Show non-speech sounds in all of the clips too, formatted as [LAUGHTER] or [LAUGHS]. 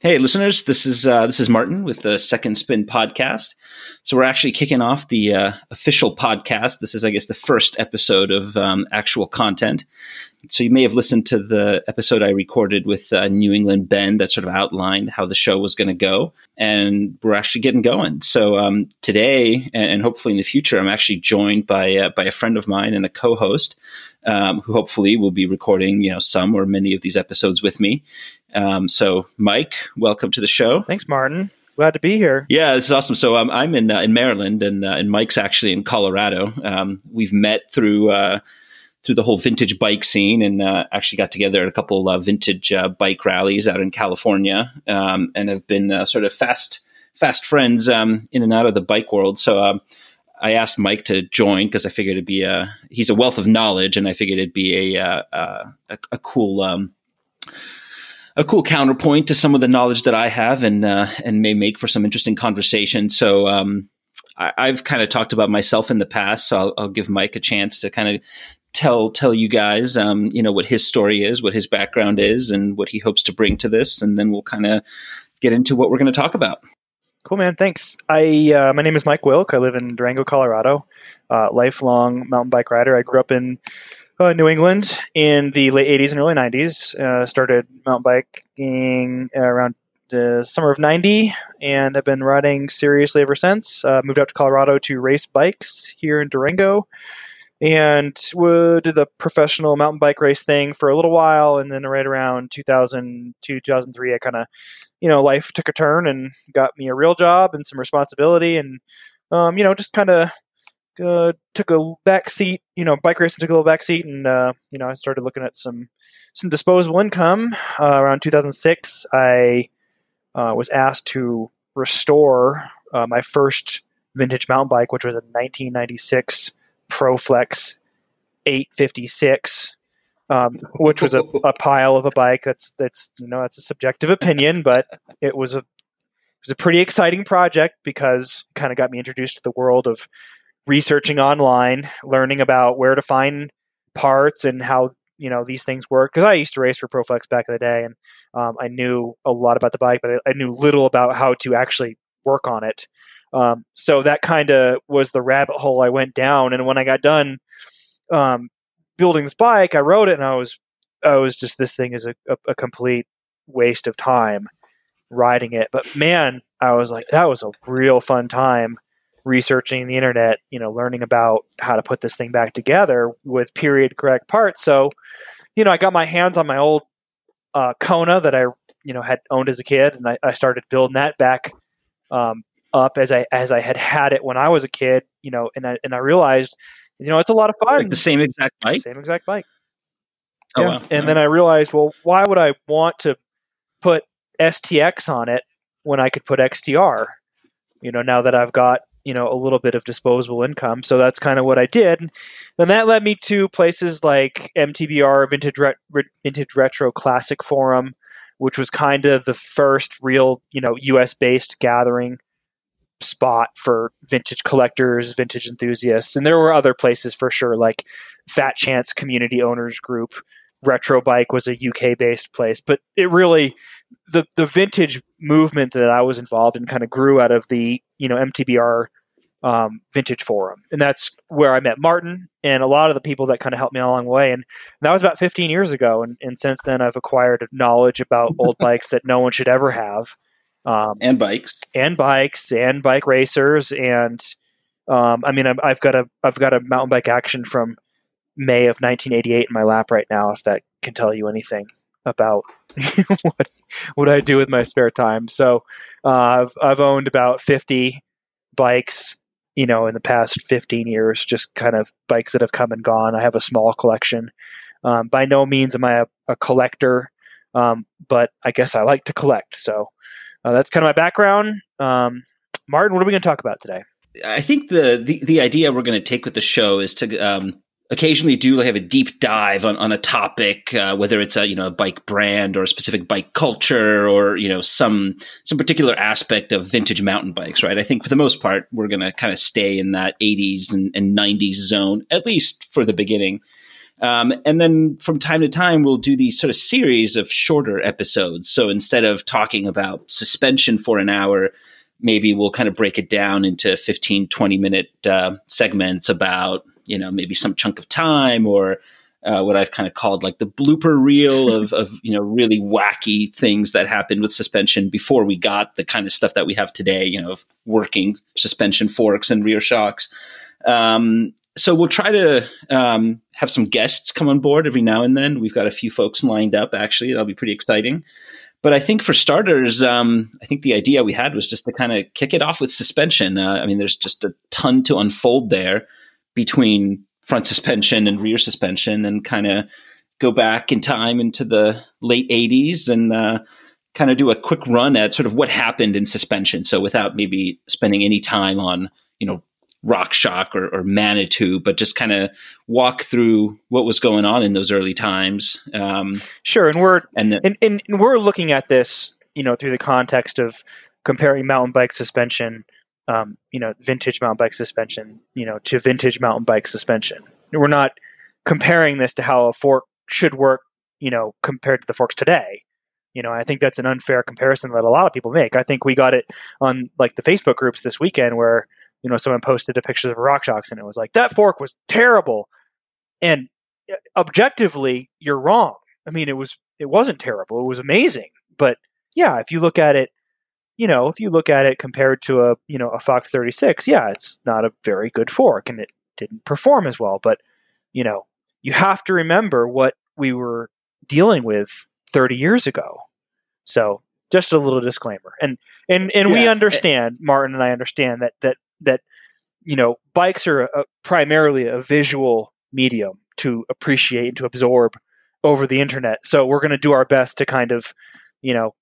Hey, listeners! This is uh, this is Martin with the Second Spin podcast. So we're actually kicking off the uh, official podcast. This is, I guess, the first episode of um, actual content. So you may have listened to the episode I recorded with uh, New England Ben that sort of outlined how the show was going to go, and we're actually getting going. So um, today, and hopefully in the future, I'm actually joined by uh, by a friend of mine and a co-host um, who hopefully will be recording, you know, some or many of these episodes with me. Um, so, Mike, welcome to the show. Thanks, Martin. Glad to be here. Yeah, this is awesome. So um, I'm in uh, in Maryland, and uh, and Mike's actually in Colorado. Um, we've met through uh, through the whole vintage bike scene, and uh, actually got together at a couple uh, vintage uh, bike rallies out in California, um, and have been sort of fast fast friends um, in and out of the bike world. So. Um, I asked Mike to join because I figured it'd be a he's a wealth of knowledge, and I figured it'd be a a, a, cool um, a cool counterpoint to some of the knowledge that I have and uh, and may make for some interesting conversation. So um, I, have kind of talked about myself in the past, so I'll, I'll give Mike a chance to kind of tell tell you guys, um, you know, what his story is, what his background is, and what he hopes to bring to this, and then we'll kind of get into what we're going to talk about. Cool, man. Thanks. I uh, my name is Mike Wilk. I live in Durango, Colorado. Uh, lifelong mountain bike rider. I grew up in uh, New England in the late 80s and early 90s. Uh, started mountain biking around the summer of 90 and have been riding seriously ever since. Uh, moved out to Colorado to race bikes here in Durango and did the professional mountain bike race thing for a little while. And then right around 2002, 2003, I kind of, you know, life took a turn and got me a real job and some responsibility and, um, you know, just kind of uh, took a back seat. You know, bike racing took a little back seat, and uh, you know, I started looking at some some disposable income. Uh, around 2006, I uh, was asked to restore uh, my first vintage mountain bike, which was a 1996 ProFlex 856. Um, which was a, [LAUGHS] a pile of a bike. That's that's you know that's a subjective opinion, but it was a it was a pretty exciting project because it kind of got me introduced to the world of researching online, learning about where to find parts and how you know these things work. Because I used to race for ProFlex back in the day, and um, I knew a lot about the bike, but I, I, knew little about how to actually work on it. Um, so that kind of was the rabbit hole I went down. And when I got done um, building this bike, I rode it, and I was I was just this thing is a, a, a complete waste of time riding it. But man, I was like, that was a real fun time researching the internet, you know, learning about how to put this thing back together with period correct parts. So, you know, I got my hands on my old uh, Kona that I, you know, had owned as a kid, and I, I started building that back um, up as I as I had had it when I was a kid. You know, and I and I realized, you know, it's a lot of fun. Like the same exact bike. Same exact bike. Oh, yeah. Wow. And then I realized, well, why would I want to put STX on it when I could put XTR? You know, now that I've got you know a little bit of disposable income. So that's kind of what I did, and that led me to places like MTBR Vintage Vintage Retro Classic Forum, which was kind of the first real you know U.S. based gathering spot for vintage collectors, vintage enthusiasts, and there were other places for sure, like Fat Chance Community Owners Group. Retro Bike was a UK based place, but it really the the vintage movement that I was involved in kind of grew out of the you know MTBR um, vintage forum, and that's where I met Martin and a lot of the people that kind of helped me along the way. And that was about 15 years ago, and, and since then I've acquired knowledge about old [LAUGHS] bikes that no one should ever have, um, and bikes, and bikes, and bike racers, and um, I mean i have got a I've got a mountain bike action from May of 1988 in my lap right now, if that can tell you anything about [LAUGHS] what what I do with my spare time. So uh, I've I've owned about 50 bikes, you know, in the past 15 years, just kind of bikes that have come and gone. I have a small collection. Um, by no means am I a, a collector, um, but I guess I like to collect. So uh, that's kind of my background. Um, Martin, what are we going to talk about today? I think the, the, the idea we're going to take with the show is to um, occasionally do like have a deep dive on, on a topic, uh, whether it's a you know a bike brand or a specific bike culture or you know some some particular aspect of vintage mountain bikes. Right. I think for the most part we're going to kind of stay in that 80s and, and 90s zone at least for the beginning. Um, and then from time to time, we'll do these sort of series of shorter episodes. So instead of talking about suspension for an hour, maybe we'll kind of break it down into 15, 20 minute uh, segments about, you know, maybe some chunk of time or uh, what I've kind of called like the blooper reel [LAUGHS] of, of, you know, really wacky things that happened with suspension before we got the kind of stuff that we have today, you know, of working suspension forks and rear shocks. Um, so we'll try to um, have some guests come on board every now and then. We've got a few folks lined up, actually. That'll be pretty exciting. But I think for starters, um, I think the idea we had was just to kind of kick it off with suspension. Uh, I mean, there's just a ton to unfold there between front suspension and rear suspension and kind of go back in time into the late 80s and uh, kind of do a quick run at sort of what happened in suspension. So without maybe spending any time on, you know, RockShox or, or Manitou, but just kind of walk through what was going on in those early times. Um, sure, and we're and, the, and, and, we're looking at this, you know, through the context of comparing mountain bike suspension, um, you know, vintage mountain bike suspension, you know, to vintage mountain bike suspension. We're not comparing this to how a fork should work, you know, compared to the forks today. You know, I think that's an unfair comparison that a lot of people make. I think we got it on like the Facebook groups this weekend where you know, someone posted a picture of RockShox and it was like, that fork was terrible. And uh, objectively, you're wrong. I mean, it was, it wasn't terrible. It was amazing. But yeah, if you look at it, you know, if you look at it compared to a, you know, a Fox 36, yeah, it's not a very good fork and it didn't perform as well. But, you know, you have to remember what we were dealing with 30 years ago. So just a little disclaimer. And and and yeah. we understand, Martin and I understand that that that you know bikes are a, primarily a visual medium to appreciate and to absorb over the internet. So we're going to do our best to kind of you know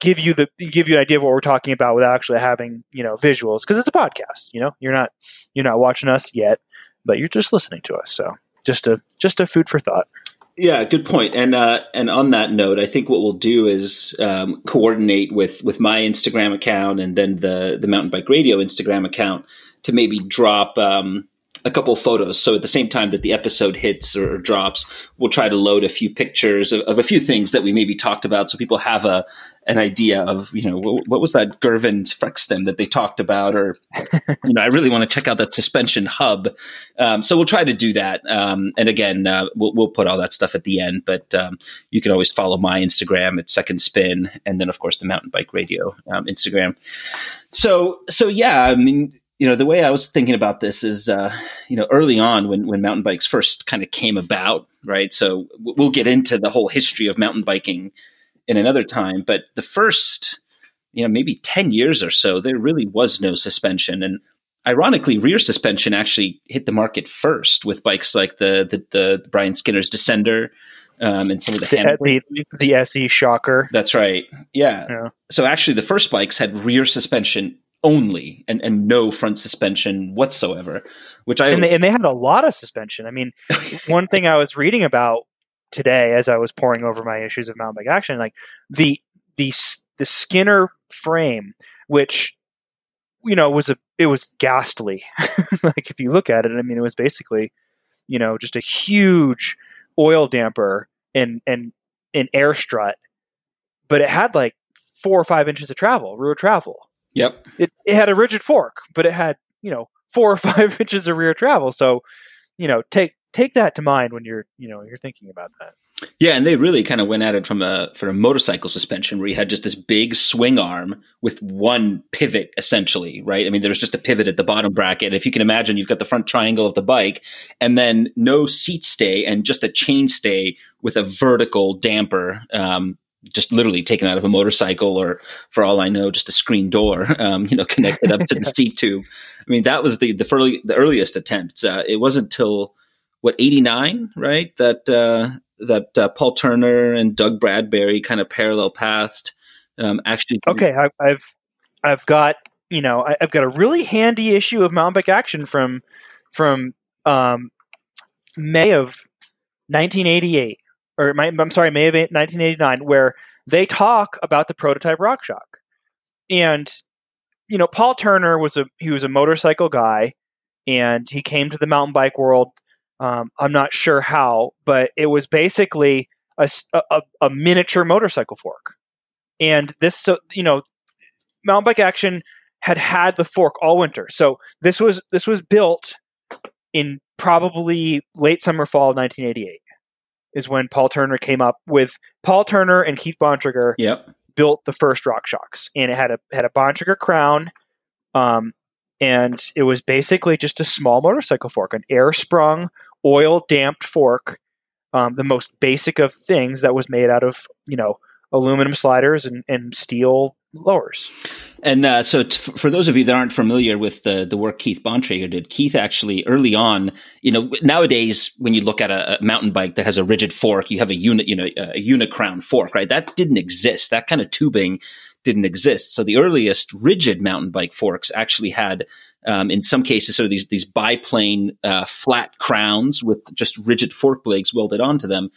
give you the give you an idea of what we're talking about without actually having you know visuals because it's a podcast. You know, you're not you're not watching us yet, but you're just listening to us. So just a just a food for thought. Yeah, good point. And uh, and on that note, I think what we'll do is um, coordinate with with my Instagram account and then the the Mountain Bike Radio Instagram account to maybe drop um, a couple photos. So at the same time that the episode hits or, drops, we'll try to load a few pictures of, of, a few things that we maybe talked about, so people have a an idea of you know what, what was that Girvin Flexstem that they talked about, or [LAUGHS] you know I really want to check out that suspension hub. Um, so we'll try to do that. Um, and again, uh, we'll, we'll put all that stuff at the end, but um, you can always follow my Instagram at Second Spin, and then of course the Mountain Bike Radio um, Instagram. So so yeah, I mean you know the way I was thinking about this is uh, you know early on when when mountain bikes first kind of came about, right? So we'll get into the whole history of mountain biking in another time, but the first you know maybe 10 years or so there really was no suspension and ironically rear suspension actually hit the market first with bikes like the the, the Brian Skinner's Descender um, and some of the, the, the, the SE Shocker. That's right. Yeah. yeah. So actually, the first bikes had rear suspension only and, and no front suspension whatsoever which i and they, and they had a lot of suspension. I mean [LAUGHS] one thing i was reading about today as i was poring over my issues of mountain bike action like the the the skinner frame which you know was a it was ghastly. [LAUGHS] Like if you look at it i mean it was basically you know just a huge oil damper and and an air strut but it had like four or five inches of travel rear travel Yep. It, it had a rigid fork, but it had, you know, four or [LAUGHS] five inches of rear travel. So, you know, take take that to mind when you're, you know, you're thinking about that. Yeah, and they really kind of went at it from a for a motorcycle suspension where you had just this big swing arm with one pivot essentially, right? I mean, there was just a pivot at the bottom bracket. If you can imagine, you've got the front triangle of the bike, and then no seat stay and just a chain stay with a vertical damper um, just literally taken out of a motorcycle or for all I know, just a screen door, [LAUGHS] um, you know, connected up to the [LAUGHS] seat tube. I mean, that was the, the, early, the earliest attempt. Uh, it wasn't until what, 89, right? That, uh, that uh, Paul Turner and Doug Bradbury kind of parallel pathed. Um, actually, okay, I, I've I've got you know I, have got a really handy issue of Bike Action from from um, May of 1988 or my, I'm sorry, May of 1989, where they talk about the prototype RockShox. And you know, Paul Turner was a he was a motorcycle guy, and he came to the mountain bike world Um, I'm not sure how, but it was basically a, a, a miniature motorcycle fork. And this, so you know, mountain bike action had had the fork all winter. So this was this was built in probably late summer fall of 1988 is when Paul Turner came up with Paul Turner and Keith Bontrager yep. built the first RockShox, and it had a had a Bontrager crown um, and it was basically just a small motorcycle fork an air sprung oil damped fork um, the most basic of things that was made out of you know aluminum sliders and, and steel lowers. And uh, so, t- for those of you that aren't familiar with the the work Keith Bontrager did, Keith actually early on, you know, nowadays when you look at a, a mountain bike that has a rigid fork, you have a unit, you know, a unicrown fork, right? That didn't exist. That kind of tubing didn't exist. So the earliest rigid mountain bike forks actually had. Um, in some cases, sort of these these biplane uh, flat crowns with just rigid fork blades welded onto them,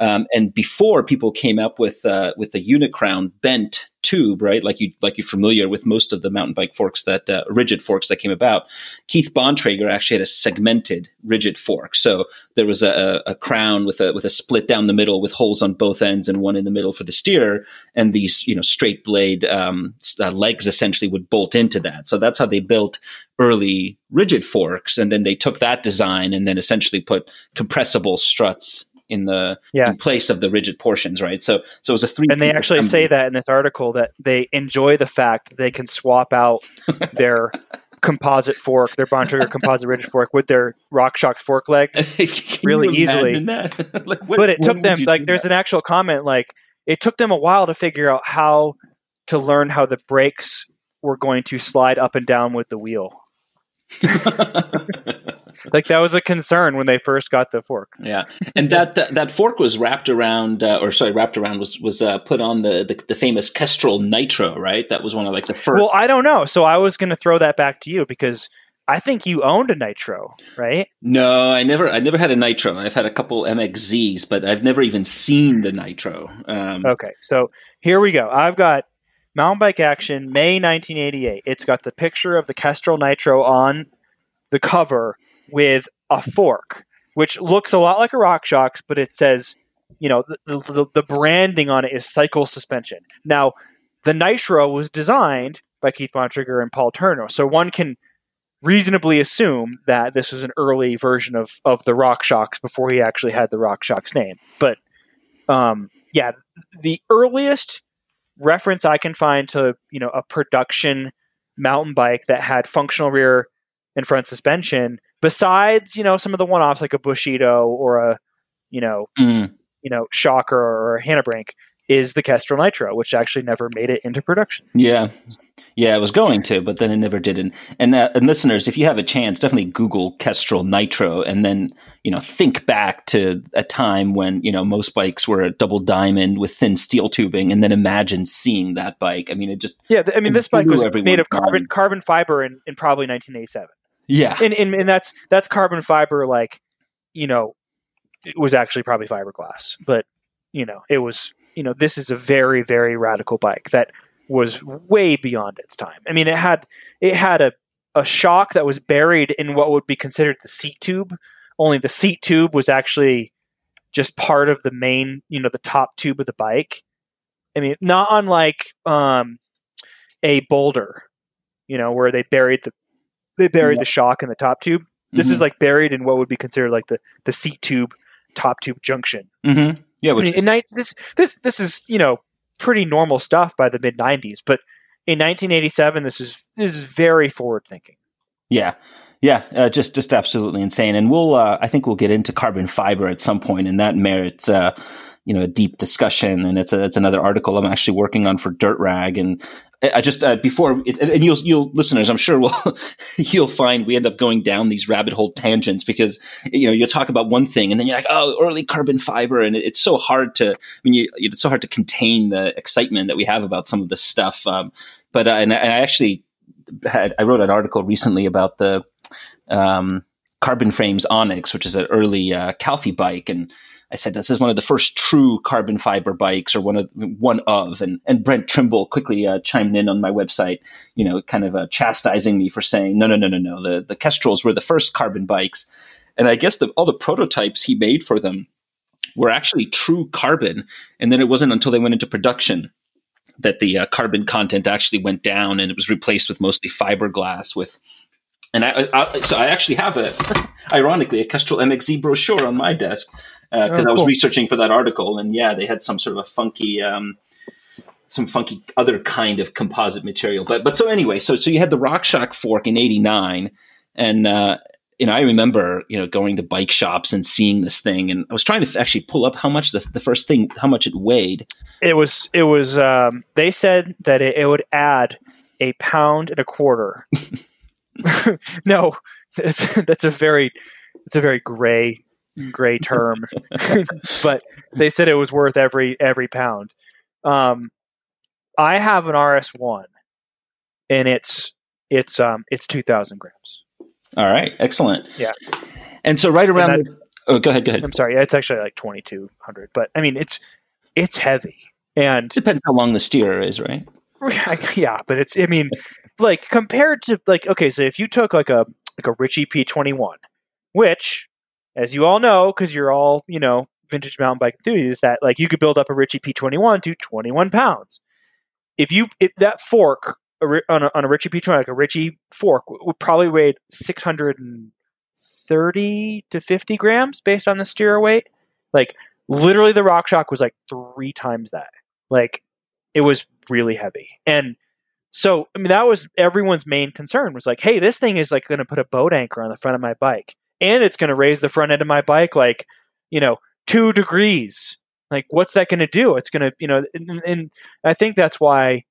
um, and before people came up with uh, with the unicrown bent tube, right? Like you like you're familiar with most of the mountain bike forks that uh, rigid forks that came about. Keith Bontrager actually had a segmented rigid fork, so there was a, a crown with a with a split down the middle with holes on both ends and one in the middle for the steerer, and these you know straight blade um, uh, legs essentially would bolt into that. So that's how they built early rigid forks, and then they took that design and then essentially put compressible struts in the yeah. in place of the rigid portions, right? So so it was a three. And they actually say that in this article that they enjoy the fact that they can swap out [LAUGHS] their composite fork, their Bontrager composite rigid fork, with their RockShox fork legs [LAUGHS] really easily. [LAUGHS] like, what, but it took them like there's that? an actual comment like it took them a while to figure out how to learn how the brakes were going to slide up and down with the wheel. Like that was a concern when they first got the fork. Yeah, and that [LAUGHS] that, that fork was wrapped around, uh, or sorry, wrapped around was was uh, put on the, the, the famous Kestrel Nitro, right? That was one of like the first. Well, I don't know, so I was going to throw that back to you because I think you owned a Nitro, right? No, I never. I never had a Nitro. I've had a couple MXZs, but I've never even seen the Nitro. Um, okay, so here we go. I've got Mountain Bike Action, May 1988. It's got the picture of the Kestrel Nitro on the cover with a fork, which looks a lot like a RockShox, but it says, you know, the, the, the branding on it is cycle suspension. Now, the Nitro was designed by Keith Bontrager and Paul Turner, so one can reasonably assume that this was an early version of of the RockShox before he actually had the RockShox name. But um, yeah, the earliest reference I can find to you know a production mountain bike that had functional rear and front suspension, besides you know some of the one offs like a Bushido or a you know mm. you know Shocker or a Hanebrink, is the Kestrel Nitro, which actually never made it into production. Yeah, yeah, it was going to, but then it never did. And and, uh, and listeners, if you have a chance, definitely Google Kestrel Nitro, and then you know think back to a time when you know most bikes were a double diamond with thin steel tubing, and then imagine seeing that bike. I mean, it just yeah. I mean, this bike was made of carbon carbon fiber in, in probably 1987. Yeah, and, and and that's that's carbon fiber like you know it was actually probably fiberglass, but you know it was you know, this is a very, very radical bike that was way beyond its time. I mean, it had it had a, a shock that was buried in what would be considered the seat tube. Only the seat tube was actually just part of the main, you know, the top tube of the bike. I mean, not unlike um, a boulder, you know, where they buried the they buried yeah. the shock in the top tube. This mm-hmm. is like buried in what would be considered like the the seat tube top tube junction. Mm-hmm. Yeah, which, I mean, in this this this is you know pretty normal stuff by the mid '90s, but in 1987, this is this is very forward thinking. Yeah, yeah, uh, just just absolutely insane. And we'll uh, I think we'll get into carbon fiber at some point, and that merits uh, you know a deep discussion. And it's a, it's another article I'm actually working on for Dirt Rag, and I just uh, before it, and you'll you'll listeners, I'm sure will [LAUGHS] you'll find we end up going down these rabbit hole tangents because you know you'll talk about one thing and then you're like oh early carbon fiber and it's so hard to I mean you, it's so hard to contain the excitement that we have about some of this stuff. Um, but uh, and, I, and, I actually had I wrote an article recently about the um, Carbon Frames Onyx, which is an early uh, Calfee bike and I said this is one of the first true carbon fiber bikes, or one of one of, and and Brent Trimble quickly uh, chimed in on my website, you know, kind of uh, chastising me for saying no, no, no, no, no. The the Kestrels were the first carbon bikes, and I guess the, all the prototypes he made for them were actually true carbon, and then it wasn't until they went into production that the uh, carbon content actually went down, and it was replaced with mostly fiberglass with. And I, I so I actually have a, [LAUGHS] ironically, a Kestrel MXZ brochure on my desk because uh, oh, I was researching for that article, and yeah, they had some sort of a funky. Um, some funky other kind of composite material. But but so anyway, so so you had the RockShox fork in '89, and uh, you know I remember you know going to bike shops and seeing this thing, and I was trying to actually pull up how much the, the first thing how much it weighed. It was it was um, they said that it, it would add a pound and a quarter. [LAUGHS] [LAUGHS] no, that's that's a very it's a very gray gray term, [LAUGHS] but they said it was worth every every pound. Um, I have an RS one, and it's it's um it's two thousand grams. All right, excellent. Yeah, and so right around. Oh, go ahead. Go ahead. I'm sorry. It's actually like twenty two hundred, but I mean it's it's heavy and depends how long the steerer is, right? [LAUGHS] Yeah, but it's I mean like compared to like okay, so if you took like a like a Ritchey P twenty one, which as you all know because you're all you know vintage mountain bike enthusiasts, that like you could build up a Ritchey P twenty one to twenty one pounds if you if that fork on a, on a Ritchey P20, like a Ritchey fork, would probably weigh 630 to 50 grams based on the steer weight. Like literally, the RockShox was like three times that. Like it was really heavy, and so I mean that was everyone's main concern was like, hey, this thing is like going to put a boat anchor on the front of my bike, and it's going to raise the front end of my bike like you know two degrees like, what's that going to do? It's going to, you know, and, and I think that's why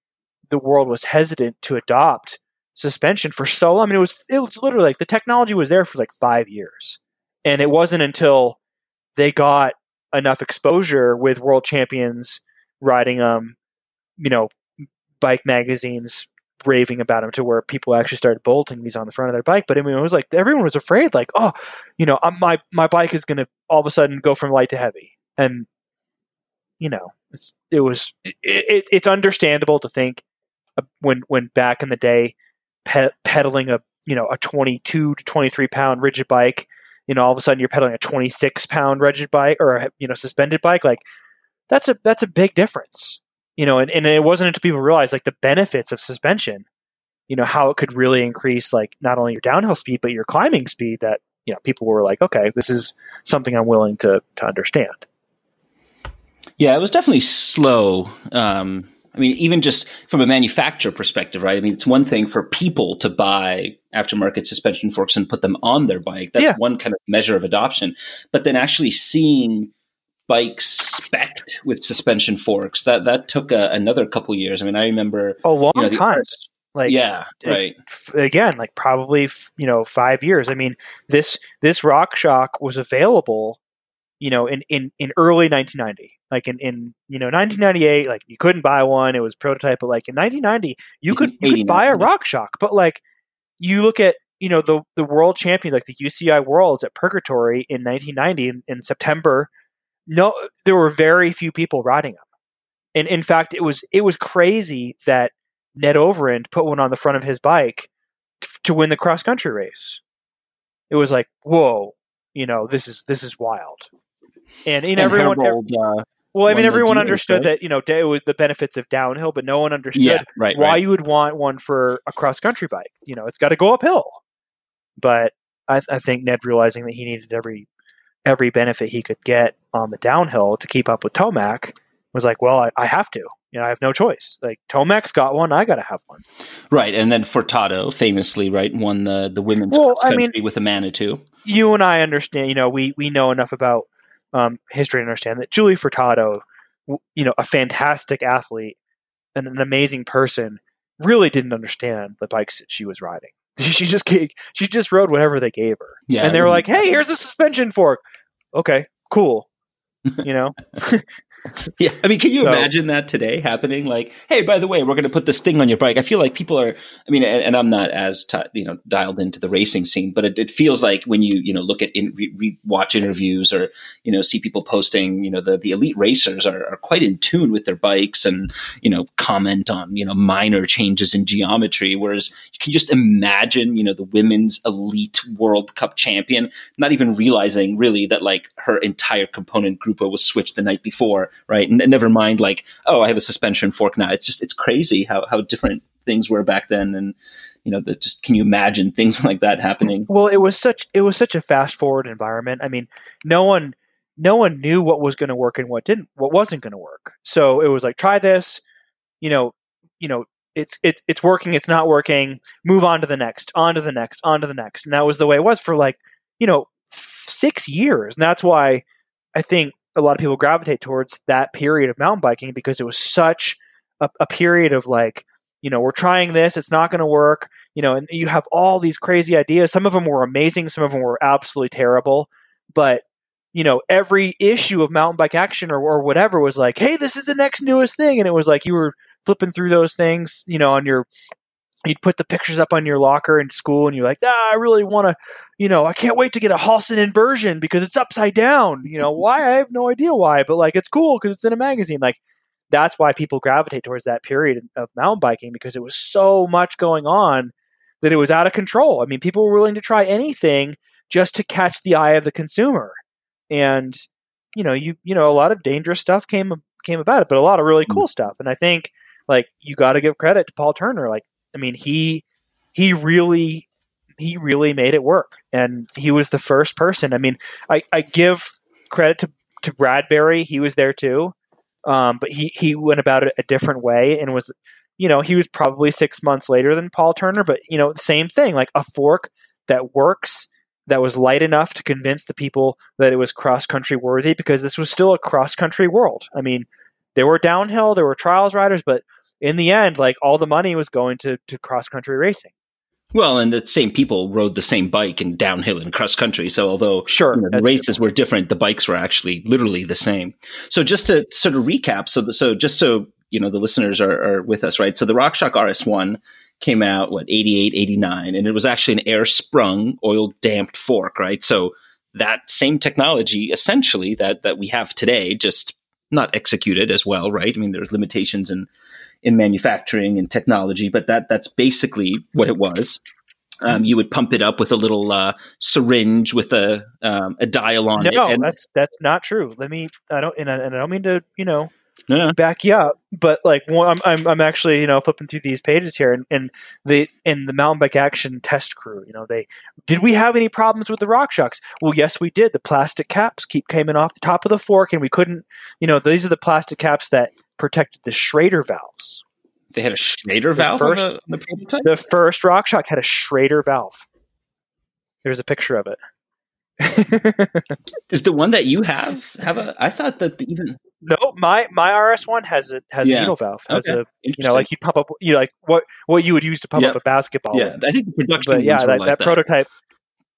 the world was hesitant to adopt suspension for so long. I mean, it was it was literally like the technology was there for like five years, and it wasn't until they got enough exposure with world champions riding um, you know, bike magazines raving about him to where people actually started bolting these on the front of their bike. But I mean, it was like everyone was afraid, like, oh, you know, my my bike is going to all of a sudden go from light to heavy, and you know, it's it was it, it, it's understandable to think uh, when when back in the day, pe- pedaling a you know a 22 to 23 pound rigid bike, you know, all of a sudden you're pedaling a 26 pound rigid bike or a you know suspended bike, like that's a that's a big difference, you know, and, and it wasn't until people realized like the benefits of suspension, you know, how it could really increase like not only your downhill speed but your climbing speed that you know people were like, okay, this is something I'm willing to to understand. Yeah, it was definitely slow. Um, I mean, even just from a manufacturer perspective, right? I mean, it's one thing for people to buy aftermarket suspension forks and put them on their bike. That's yeah. one kind of measure of adoption. But then actually seeing bikes specced with suspension forks that that took a, another couple years. I mean, I remember a long you know, time. Like yeah, right. Again, like probably you know five years. I mean, this this Rock Shock was available, you know, in in in early 1990 like in, in you know 1998 like you couldn't buy one it was prototype but like in 1990 you could you could buy a Rock Shock. but like you look at you know the the world champion like the uci worlds at purgatory in 1990 in, in september no there were very few people riding them and in fact it was it was crazy that ned overend put one on the front of his bike t- to win the cross country race it was like whoa you know this is this is wild and, and everyone uh, well, I mean, everyone understood that you know it was the benefits of downhill, but no one understood yeah, right, why right. you would want one for a cross country bike. You know, it's got to go uphill. But I, I, think Ned realizing that he needed every every benefit he could get on the downhill to keep up with Tomac was like, well, I, I have to. You know, I have no choice. Like Tomac's got one, I got to have one. Right, and then Furtado famously, right, won the the women's well, cross country I mean, with a Manitou. You and I understand. You know, we we know enough about um, history and understand that Julie Furtado, you know, a fantastic athlete and an amazing person, really didn't understand the bikes that she was riding. [LAUGHS] She just gave, she just rode whatever they gave her. Yeah, and they were like, "Hey, here's a suspension fork." Okay, cool. [LAUGHS] you know, [LAUGHS] [LAUGHS] Yeah, I mean, can you So- imagine that today happening? Like, hey, by the way, we're going to put this thing on your bike. I feel like people are. I mean, and, and I'm not as ti you know dialed into the racing scene, but it, it feels like when you you know look at in, re, re, watch interviews or you know see people posting, you know, the the elite racers are, are quite in tune with their bikes and you know comment on you know minor changes in geometry. Whereas you can just imagine, you know, the women's elite World Cup champion not even realizing really that like her entire component group was switched the night before, right? And, never mind like, oh, I have a suspension fork now. It's just it's crazy how how different things were back then, and you know, the, just can you imagine things [LAUGHS] like that happening? Well, it was such it was such a fast forward environment. I mean, no one no one knew what was going to work and what didn't what wasn't going to work. So it was like try this, you know, you know, it's it, it's working, it's not working, move on to the next, on to the next, on to the next. And that was the way it was for like, you know, 6 years. And that's why I think a lot of people gravitate towards that period of mountain biking because it was such a, a period of like, you know, we're trying this, it's not going to work you know, and you have all these crazy ideas. Some of them were amazing, some of them were absolutely terrible. But you know, every issue of mountain bike action or, or whatever was like, hey, this is the next newest thing, and it was like you were flipping through those things, you know, on your you'd put the pictures up on your locker in school and you're like, ah, I really want to, you know, I can't wait to get a Halston inversion because it's upside down. You know, why? I have no idea why, but like it's cool because it's in a magazine. Like that's why people gravitate towards that period of mountain biking because it was so much going on that it was out of control. I mean, people were willing to try anything just to catch the eye of the consumer. And you know, you you know, a lot of dangerous stuff came came about it, but a lot of really cool stuff. And I think like you got to give credit to Paul Turner. Like, I mean, he he really he really made it work, and he was the first person. I mean, I, I give credit to to Bradbury. He was there too, um, but he he went about it a different way and was you know, he was probably six months later than Paul Turner, but you know, same thing, like a fork that works, that was light enough to convince the people that it was cross country worthy because this was still a cross country world. I mean, there were downhill, there were trials riders, but in the end, like all the money was going to, to cross country racing. Well, and the same people rode the same bike in downhill and cross country. So although Sure, you know, the races were different, the bikes were actually literally the same. So just to sort of recap, so the, so just so you know the listeners are, are with us, right? So the RockShox RS1 came out what 88, 89, and it was actually an air sprung, oil damped fork, right? So that same technology, essentially that that we have today, just not executed as well, right? I mean, there's limitations in in manufacturing and technology, but that that's basically what it was. Um, you would pump it up with a little uh, syringe with a um, a dial on it. No, and- that's that's not true. Let me. I don't. And I, and I don't mean to. You know, no, no. back you up, but like one, I'm, I'm I'm actually you know flipping through these pages here, and, and the in the mountain bike action test crew, you know, they did we have any problems with the RockShox? Well, yes, we did. The plastic caps keep coming off the top of the fork, and we couldn't. You know, these are the plastic caps that protected the Schrader valves. They had a Schrader valve on, first- the, on the prototype. The first RockShox had a Schrader valve. There's a picture of it. Is the one that you have [LAUGHS] have a? I thought that the, even no, my my RS one has a has Yeah. a needle valve. Has Okay. a you know like you pump up you know, like what what you would use to pump Yeah. up a basketball. yeah, with. I think the production but yeah, that, like that that. prototype,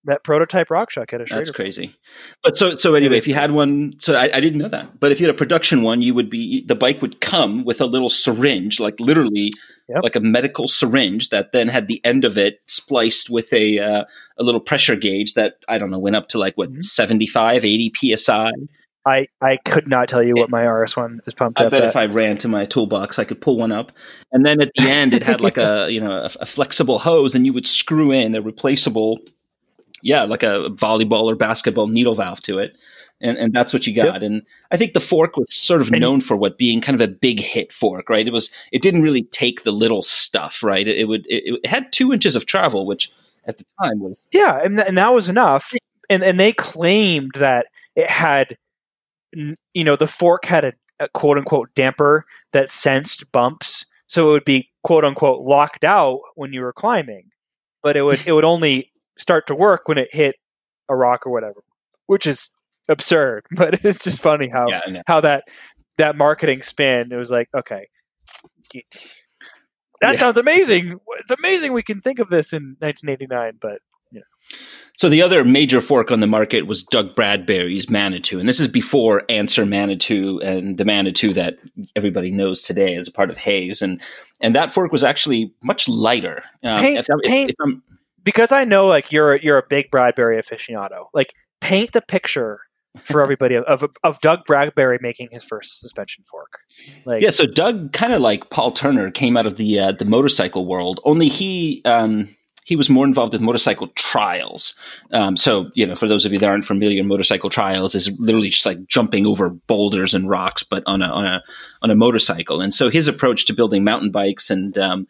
that prototype RockShox had a Schrader. That's crazy. But so so anyway, if you had one, so I, I didn't know that. But if you had a production one, you would be the bike would come with a little syringe, like literally Yep. like a medical syringe that then had the end of it spliced with a uh, a little pressure gauge that I don't know went up to like what Mhm. 75, 80 psi. I I could not tell you what my RS one is pumped I up bet at. if I ran to my toolbox, I could pull one up, and then at the end, it had like [LAUGHS] a you know a, a flexible hose, and you would screw in a replaceable, yeah, like a volleyball or basketball needle valve to it, and and that's what you got. And I think the fork was sort of known for what being kind of a big hit fork, right? It was it didn't really take the little stuff, right? It, it would it, it had two inches of travel, which at the time was yeah, and th- and that was enough. And and they claimed that it had, you know, the fork had a, a quote unquote damper that sensed bumps, so it would be quote unquote locked out when you were climbing, but it would it would only start to work when it hit a rock or whatever, which is absurd. [LAUGHS] But it's just funny how yeah. How that that marketing spin it was like okay that Yeah. sounds amazing it's amazing we can think of this in 1989 but So the other major fork on the market was Doug Bradbury's Manitou, and this is before Answer Manitou and the Manitou that everybody knows today as a part of Hayes, and and that fork was actually much lighter. Um, paint, if, paint, if, if because I know like you're you're a big Bradbury aficionado. Like paint the picture for [LAUGHS] everybody of, of Doug Bradbury making his first suspension fork. Like, yeah, so Doug kind of like Paul Turner came out of the uh, the motorcycle world. Only he um, he was more involved with motorcycle trials. Um, so, you know, for those of you that aren't familiar, motorcycle trials is literally just like jumping over boulders and rocks, but on a on a on a motorcycle. And so, his approach to building mountain bikes and um,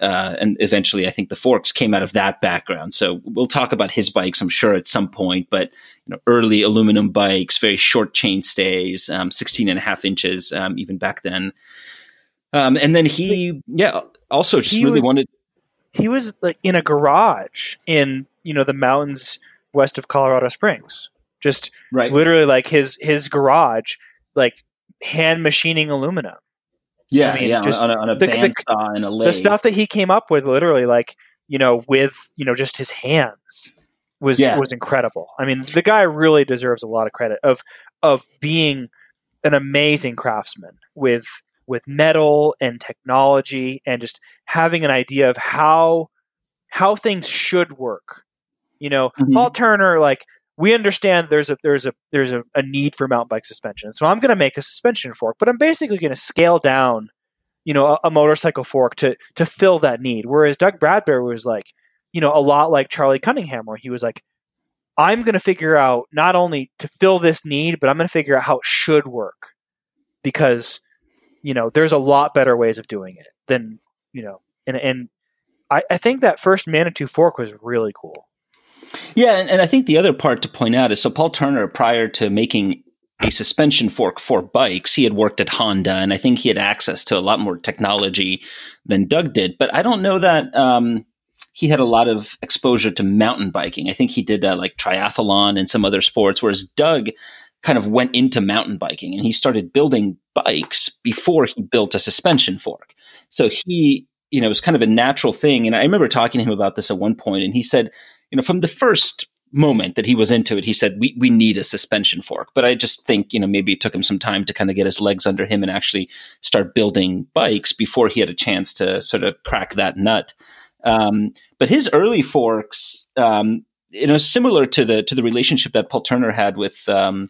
uh, and eventually, I think the forks came out of that background. So we'll talk about his bikes, I'm sure, at some point. But you know, early aluminum bikes, very short chain stays, um, 16 and a half inches, um, even back then. Um, and then he, yeah, also just really was- wanted he was like in a garage in you know the mountains west of Colorado Springs. Just right. literally like his his garage, like hand machining aluminum. Yeah, I mean, yeah, just on a, on a the, bandsaw and a lathe. The stuff that he came up with, literally, like you know, with you know, just his hands was yeah. was incredible. I mean, the guy really deserves a lot of credit of of being an amazing craftsman with with metal and technology and just having an idea of how how things should work. You know, mm-hmm. Paul Turner, like we understand there's a there's a there's a, a need for mountain bike suspension. So I'm going to make a suspension fork, but I'm basically going to scale down, you know, a, a, motorcycle fork to to fill that need. Whereas Doug Bradbury was like, you know, a lot like Charlie Cunningham, where he was like, I'm going to figure out not only to fill this need, but I'm going to figure out how it should work because you know, there's a lot better ways of doing it than, you know, and, and I, I think that first Manitou fork was really cool. Yeah, and, and I think the other part to point out is so Paul Turner, prior to making a suspension fork for bikes, he had worked at Honda, and I think he had access to a lot more technology than Doug did. But I don't know that um, he had a lot of exposure to mountain biking. I think he did uh, like triathlon and some other sports, whereas Doug kind of went into mountain biking and he started building bikes before he built a suspension fork. So he, you know, it was kind of a natural thing. And I remember talking to him about this at one point, and he said, you know, from the first moment that he was into it, he said, we, we need a suspension fork. But I just think, you know, maybe it took him some time to kind of get his legs under him and actually start building bikes before he had a chance to sort of crack that nut. Um, but his early forks, um, you know, similar to the to the relationship that Paul Turner had with um,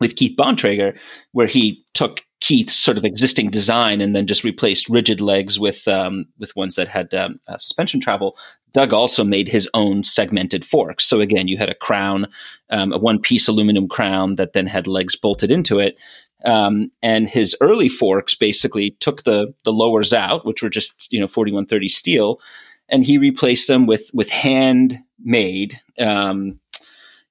with Keith Bontrager, where he took Keith's sort of existing design and then just replaced rigid legs with um, with ones that had um, uh, suspension travel. Doug also made his own segmented forks. So again, you had a crown, um, a one piece aluminum crown that then had legs bolted into it. Um, and his early forks basically took the the lowers out, which were just you know forty one thirty steel, and he replaced them with with handmade. Um,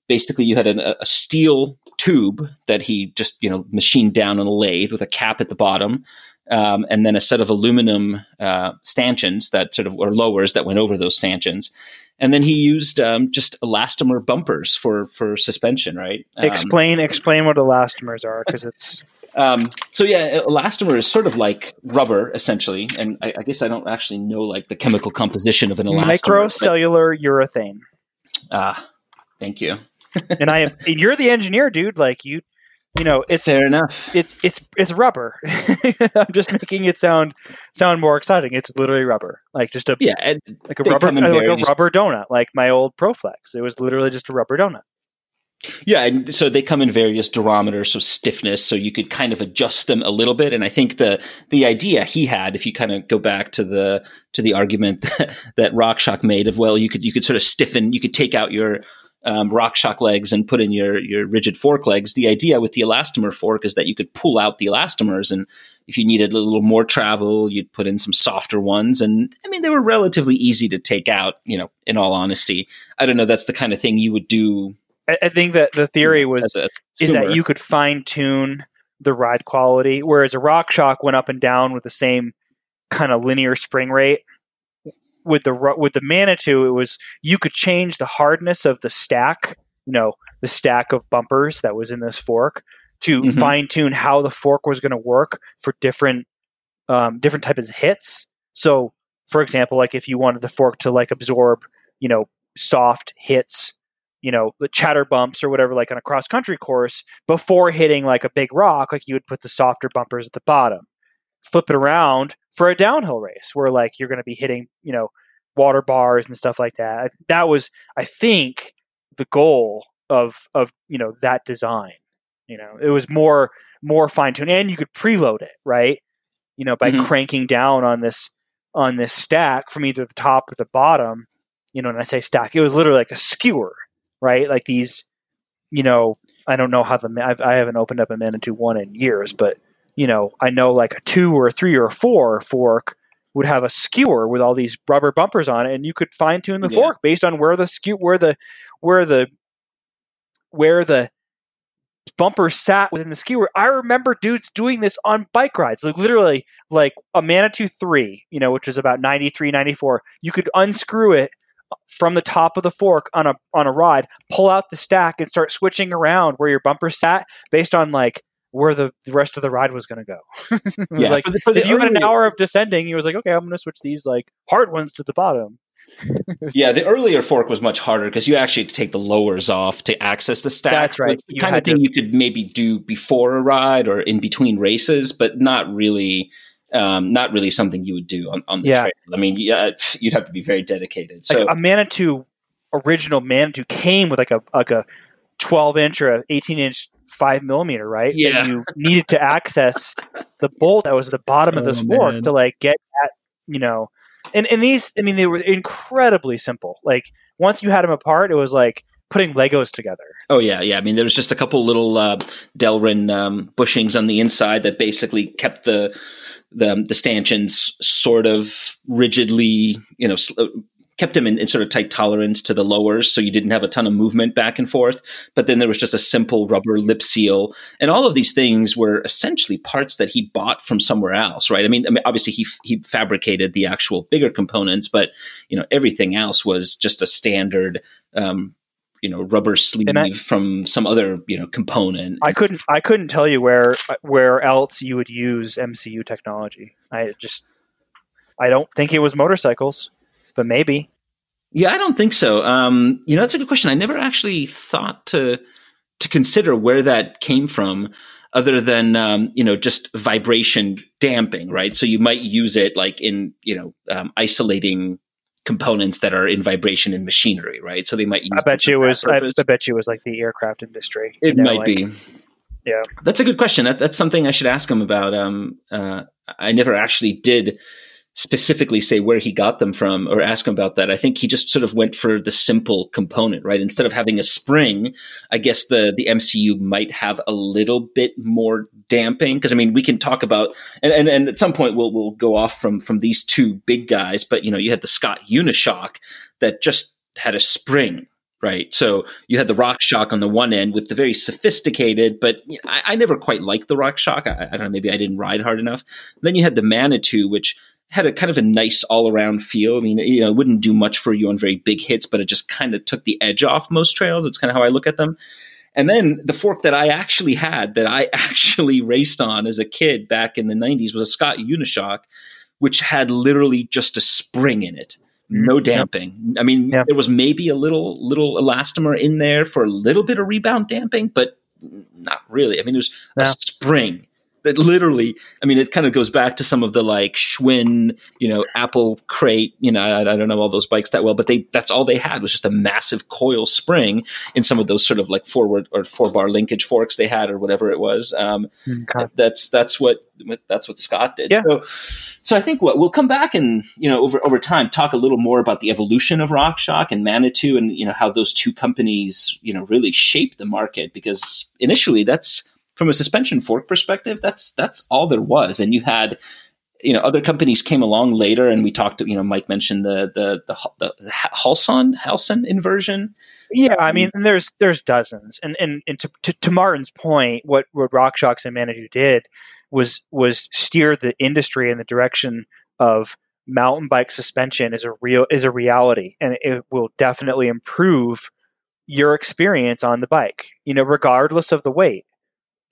basically, you had a, a steel tube that he just you know machined down on a lathe with a cap at the bottom, um, and then a set of aluminum uh, stanchions that sort of or lowers that went over those stanchions. And then he used um, just elastomer bumpers for for suspension, right? Um, explain explain what elastomers are because it's [LAUGHS] um, so yeah, elastomer is sort of like rubber essentially, and I, I, guess I don't actually know like the chemical composition of an elastomer. Microcellular urethane. Ah, thank you and I am. You're the engineer, dude. Like you, you know, it's fair enough. It's it's it's rubber. [LAUGHS] I'm just making it sound sound more exciting. It's literally rubber, like just a yeah, like a rubber like a rubber donut, like my old Proflex. It was literally just a rubber donut. Yeah, and so they come in various durometers, so stiffness, so you could kind of adjust them a little bit. And I think the the idea he had, if you kind of go back to the to the argument [LAUGHS] that, that RockShox made of well, you could you could sort of stiffen, you could take out your um, shock legs and put in your your rigid fork legs. The idea with the elastomer fork is that you could pull out the elastomers, and if you needed a little more travel, you'd put in some softer ones. And I mean, they were relatively easy to take out. You know, in all honesty, I don't know. That's the kind of thing you would do. I, I think that the theory was is that you could fine tune the ride quality, whereas a rock shock went up and down with the same kind of linear spring rate with the with the Manitou, it was you could change the hardness of the stack, you know, the stack of bumpers that was in this fork to mm-hmm. fine tune how the fork was going to work for different um, different types of hits. So, for example, like if you wanted the fork to like absorb, you know, soft hits you know, the chatter bumps or whatever, like on a cross country course, before hitting like a big rock, like you would put the softer bumpers at the bottom. Flip it around for a downhill race where like you're going to be hitting, you know, water bars and stuff like that. That was, I think, the goal of of you know that design. You know, it was more more fine tuned, and you could preload it, right? You know, by mm-hmm. cranking down on this on this stack from either the top or the bottom. You know, when I say stack, it was literally like a skewer, right? Like these, you know, I don't know how the I've, I have not opened up a Manitou one in years, but you know, I know like a two or a three or a four fork would have a skewer with all these rubber bumpers on it, and you could fine tune the yeah. fork based on where the skew where the where the where the bumper sat within the skewer. I remember dudes doing this on bike rides, like literally like a Manitou 3, you know, which is about 93, 94. You could unscrew it from the top of the fork on a on a ride, pull out the stack and start switching around where your bumper sat based on like where the, the rest of the ride was going to go. [LAUGHS] yeah, like, for the, for the if you had an hour of descending, he was like, okay, I'm going to switch these like hard ones to the bottom. [LAUGHS] yeah, the earlier fork was much harder because you actually had to take the lowers off to access the stack. That's right. It's the you kind of thing to... you could maybe do before a ride or in between races, but not really. Um, not really something you would do on, on the yeah. trail. I mean, yeah, you'd have to be very dedicated. So like a Manitou original Manitou came with like a like a twelve inch or a eighteen inch five millimeter, right? Yeah. And you needed to access the bolt that was at the bottom oh, of this fork man. to like get at, you know, and and these, I mean, they were incredibly simple. Like once you had them apart, it was like putting Legos together. Oh yeah, yeah. I mean, there was just a couple little uh, Delrin um, bushings on the inside that basically kept the the, the stanchions sort of rigidly, you know, kept them in, in, sort of tight tolerance to the lowers, so you didn't have a ton of movement back and forth. But then there was just a simple rubber lip seal, and all of these things were essentially parts that he bought from somewhere else, right? I mean, I mean obviously he he fabricated the actual bigger components, but you know everything else was just a standard. Um, you know, rubber sleeve I, from some other you know component. I couldn't I couldn't tell you where where else you would use MCU technology. I just I don't think it was motorcycles but maybe. Yeah, I don't think so. Um, you know, that's a good question. I never actually thought to to consider where that came from, other than um, you know just vibration damping, right? So you might use it like in you know um, isolating components that are in vibration in machinery, right? So they might use. I bet you it was. I, I, bet you it was like the aircraft industry. It know, might like, be. Yeah, that's a good question. That, that's something I should ask him about. Um, uh, I never actually did specifically say where he got them from or ask him about that. I think he just sort of went for the simple component, right? Instead of having a spring, I guess the the MCU might have a little bit more damping because I mean we can talk about and, and and at some point we'll we'll go off from from these two big guys, but you know you had the Scott Unishock that just had a spring right? So you had the Rock Shock on the one end with the very sophisticated, but you know, I, I, never quite liked the RockShox. I, I, don't know, maybe I didn't ride hard enough. Then you had the Manitou, which had a kind of a nice all around feel. I mean, you know, it wouldn't do much for you on very big hits, but it just kind of took the edge off most trails. It's kind of how I look at them. And then the fork that I actually had, that I [LAUGHS] actually raced on as a kid back in the 90s, was a Scott Unishock, which had literally just a spring in it. Mm-hmm. No damping. I mean, yep. there was maybe a little little elastomer in there for a little bit of rebound damping, but not really. I mean, it was yeah. a spring that literally, I mean, it kind of goes back to some of the like Schwinn, you know, Apple crate, you know, I, I, don't know all those bikes that well, but they, that's all they had was just a massive coil spring in some of those sort of like forward or four bar linkage forks they had or whatever it was. Um, okay. That's, that's what, that's what Scott did. Yeah. So, so I think what we'll come back and, you know, over, over time, talk a little more about the evolution of RockShox and Manitou and, you know, how those two companies, you know, really shaped the market because initially that's, from a suspension fork perspective, that's that's all there was. And you had, you know, other companies came along later, and we talked. You know, Mike mentioned the the the, the, Halson Halson inversion. Yeah, I um, mean, there's there's dozens, and and, and to, to, to Martin's point, what what RockShox and Manitou did was was steer the industry in the direction of mountain bike suspension is a real is a reality, and it will definitely improve your experience on the bike. You know, regardless of the weight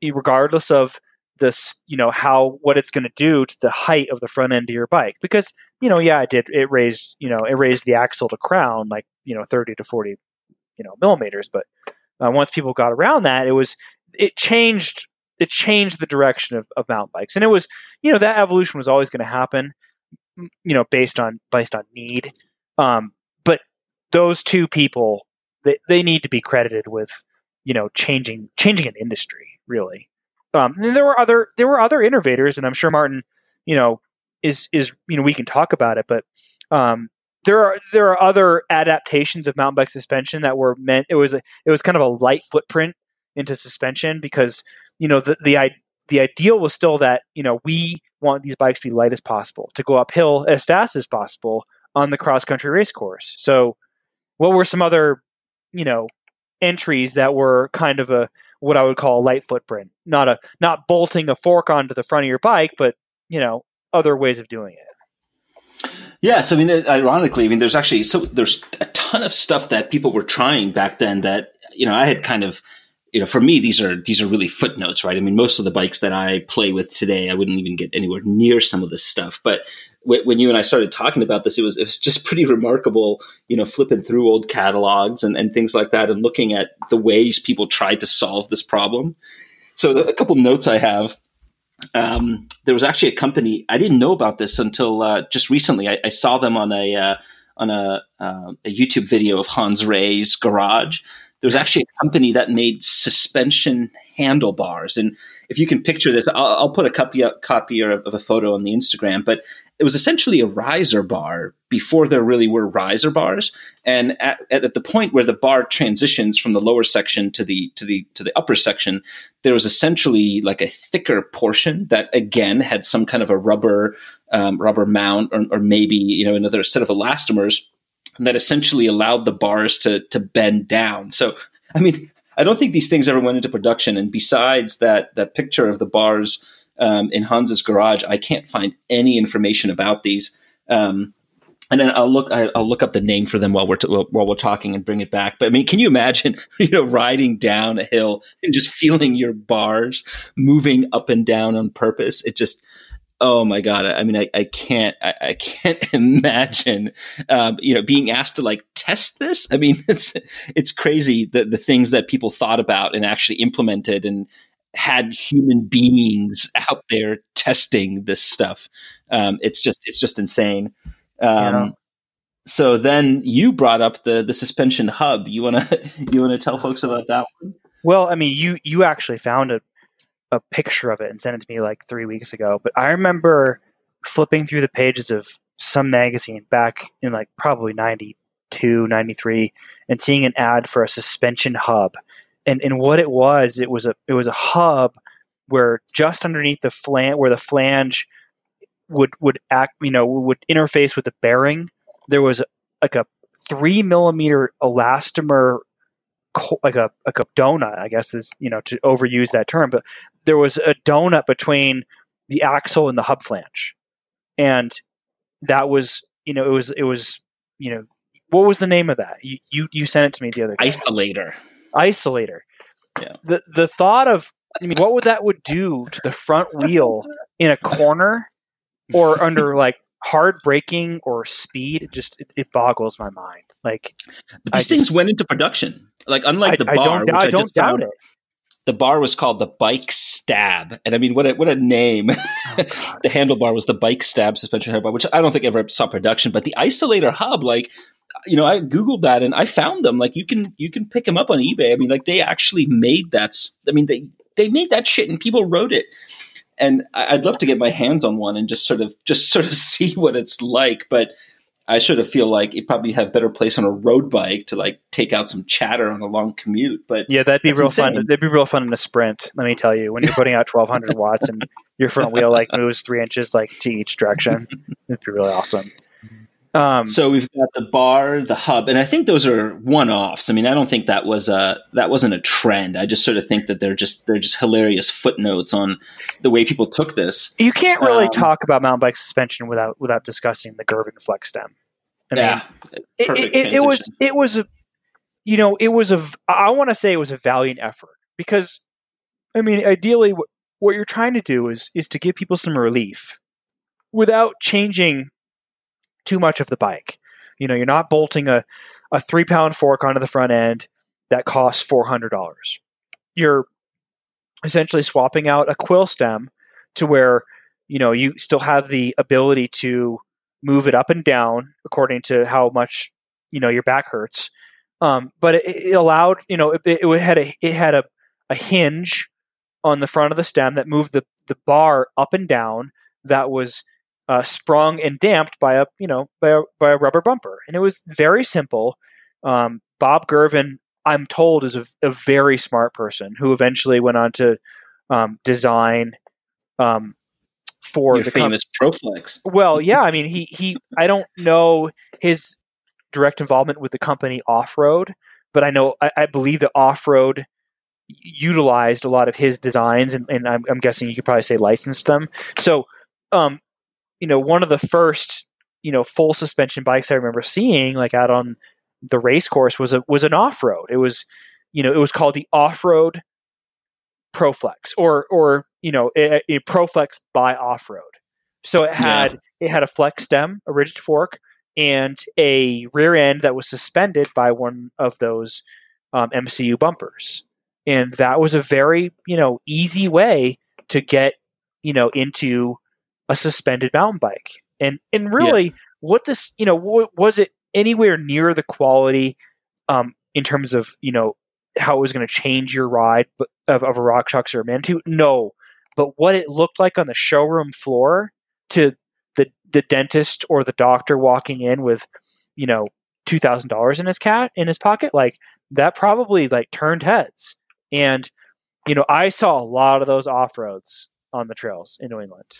regardless of this, you know, how what it's going to do to the height of the front end of your bike. Because you know, yeah, it did. It raised, you know, it raised the axle to crown like you know, thirty to forty you know millimeters. But uh, once people got around that, it was it changed it changed the direction of, of mountain bikes, and it was you know that evolution was always going to happen, you know, based on based on need. Um, but those two people, they, they need to be credited with you know changing changing an industry really. Um, and there were other there were other innovators, and I'm sure Martin, you know, is is you know we can talk about it, but um, there are there are other adaptations of mountain bike suspension that were meant. It was a, it was kind of a light footprint into suspension because you know the the the ideal was still that you know we want these bikes to be light as possible to go uphill as fast as possible on the cross country race course. So, what were some other you know entries that were kind of a what I would call a light footprint, not a not bolting a fork onto the front of your bike, but you know other ways of doing it. Yes, I mean, uh, ironically, I mean, there's actually so there's a ton of stuff that people were trying back then that you know I had kind of you know for me these are these are really footnotes, right? I mean, most of the bikes that I play with today, I wouldn't even get anywhere near some of this stuff. But when you and I started talking about this, it was it was just pretty remarkable, you know, flipping through old catalogs and, and things like that, and looking at the ways people tried to solve this problem. So the, a couple notes I have um, there was actually a company I didn't know about this until uh, just recently. I, I, saw them on a uh, on a, uh, a, YouTube video of Hans Rey's garage. There was actually a company that made suspension handlebars, and if you can picture this, I'll, I'll put a copy copy of, of a photo on the Instagram. But it was essentially a riser bar before there really were riser bars. And at, at, the point where the bar transitions from the lower section to the to the to the upper section there was essentially like a thicker portion that again had some kind of a rubber um, rubber mount or, or maybe you know another set of elastomers that essentially allowed the bars to to bend down. So i mean i don't think these things ever went into production. And besides that that picture of the bars um, in Hans's garage. I can't find any information about these. Um, and then I'll look. I'll look up the name for them while we're t- while we're talking and bring it back. But I mean, can you imagine, [LAUGHS] you know, riding down a hill and just feeling your bars moving up and down on purpose? It just, oh my god! I mean, I, I can't, I, I can't [LAUGHS] imagine, um, you know, being asked to like test this. I mean, [LAUGHS] it's it's crazy the the things that people thought about and actually implemented and had human beings out there testing this stuff. Um, it's just it's just insane. Um, yeah. So then you brought up the the suspension hub. You wanna [LAUGHS] you wanna tell folks about that one? Well, I mean, you you actually found a a picture of it and sent it to me like three weeks ago. But I remember flipping through the pages of some magazine back in like probably 92, 93 and seeing an ad for a suspension hub and and what it was, it was a it was a hub where just underneath the flange, where the flange would would act, you know, would interface with the bearing, there was like a three millimeter elastomer, like a like a donut, I guess is you know to overuse that term, but there was a donut between the axle and the hub flange, and that was you know it was it was you know what was the name of that? You you, you sent it to me the other day. Isolator isolator. Yeah. The the thought of I mean, what would that would do to the front wheel in a corner or [LAUGHS] under like hard braking or speed? It just it, it boggles my mind. Like but these I things just, went into production. Like unlike I, the bar, I don't, I don't doubt found, it. The bar was called the Bike Stab, and I mean, what a what a name! [LAUGHS] Oh, the handlebar was the Bike Stab suspension handlebar, which I don't think ever saw production. But the isolator hub, like you know, I googled that and I found them. Like you can you can pick them up on eBay. I mean, like they actually made that. I mean, they they made that shit and people wrote it. And I'd love to get my hands on one and just sort of just sort of [LAUGHS] see what it's like. But I sort of feel like it probably have better place on a road bike to like take out some chatter on a long commute. But yeah, that'd be real insane. fun. That'd be real fun in a sprint. Let me tell you, when you're putting out 1200 watts and your front wheel like moves three inches like to each direction, [LAUGHS] it'd be really awesome. Um, so we've got the bar, the hub, and I think those are one-offs. I mean, I don't think that was a that wasn't a trend. I just sort of think that they're just they're just hilarious footnotes on the way people took this. You can't really um, talk about mountain bike suspension without without discussing the Girvin flex stem. I mean, yeah, it, it, it, was it was a you know it was a I want to say it was a valiant effort because I mean ideally what, what you're trying to do is is to give people some relief without changing too much of the bike. You know, you're not bolting a, a three pound fork onto the front end that costs four hundred dollars. You're essentially swapping out a quill stem to where you know you still have the ability to move it up and down according to how much you know your back hurts. Um, but it, it, allowed you know it, it had a it had a, a hinge on the front of the stem that moved the the bar up and down that was uh, sprung and damped by a you know by a, by a rubber bumper, and it was very simple. Um, Bob Girvin, I'm told, is a, a, very smart person who eventually went on to um, design um, for Your the famous com- Proflex. Well, [LAUGHS] yeah, I mean he he I don't know his direct involvement with the company Off Road, but I know I, I believe that Off Road utilized a lot of his designs, and, and I'm, I'm, guessing you could probably say licensed them. So, um, you know, one of the first you know full suspension bikes I remember seeing like out on the race course was a was an off road. It was you know it was called the off road Proflex or or you know a, a Proflex by off road. So it had yeah. it had a flex stem, a rigid fork, and a rear end that was suspended by one of those um, MCU bumpers and that was a very you know easy way to get you know into a suspended mountain bike and and really yeah. what this you know was it anywhere near the quality um, in terms of you know how it was going to change your ride of, of a RockShox or a Manitou no but what it looked like on the showroom floor to the the dentist or the doctor walking in with you know two thousand dollars in his cat in his pocket like that probably like turned heads and you know, I saw a lot of those off roads on the trails in New England.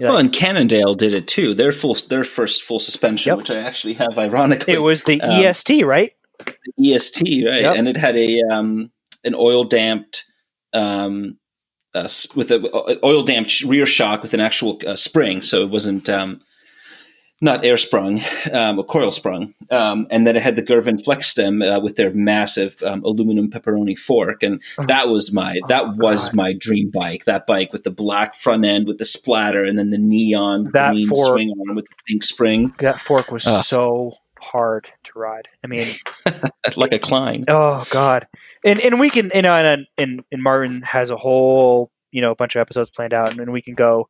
Well, and Cannondale did it too. Their full, their first full suspension, yep. which I actually have, ironically, it was the um, EST, right? EST, right? Yep. And it had a um, an oil damped um, uh, with a oil damped rear shock with an actual uh, spring, so it wasn't um, not air sprung, um, or coil sprung. Um, and then it had the Girvin Flex stem uh, with their massive um, aluminum pepperoni fork. And oh. that was my, that oh, was God. my dream bike. That bike with the black front end with the splatter and then the neon that green fork, swing arm with the pink spring. That fork was uh. so hard to ride. I mean, [LAUGHS] like a Klein. Oh God. And, and we can, you know, and, and, and Martin has a whole, you know, a bunch of episodes planned out and we can go,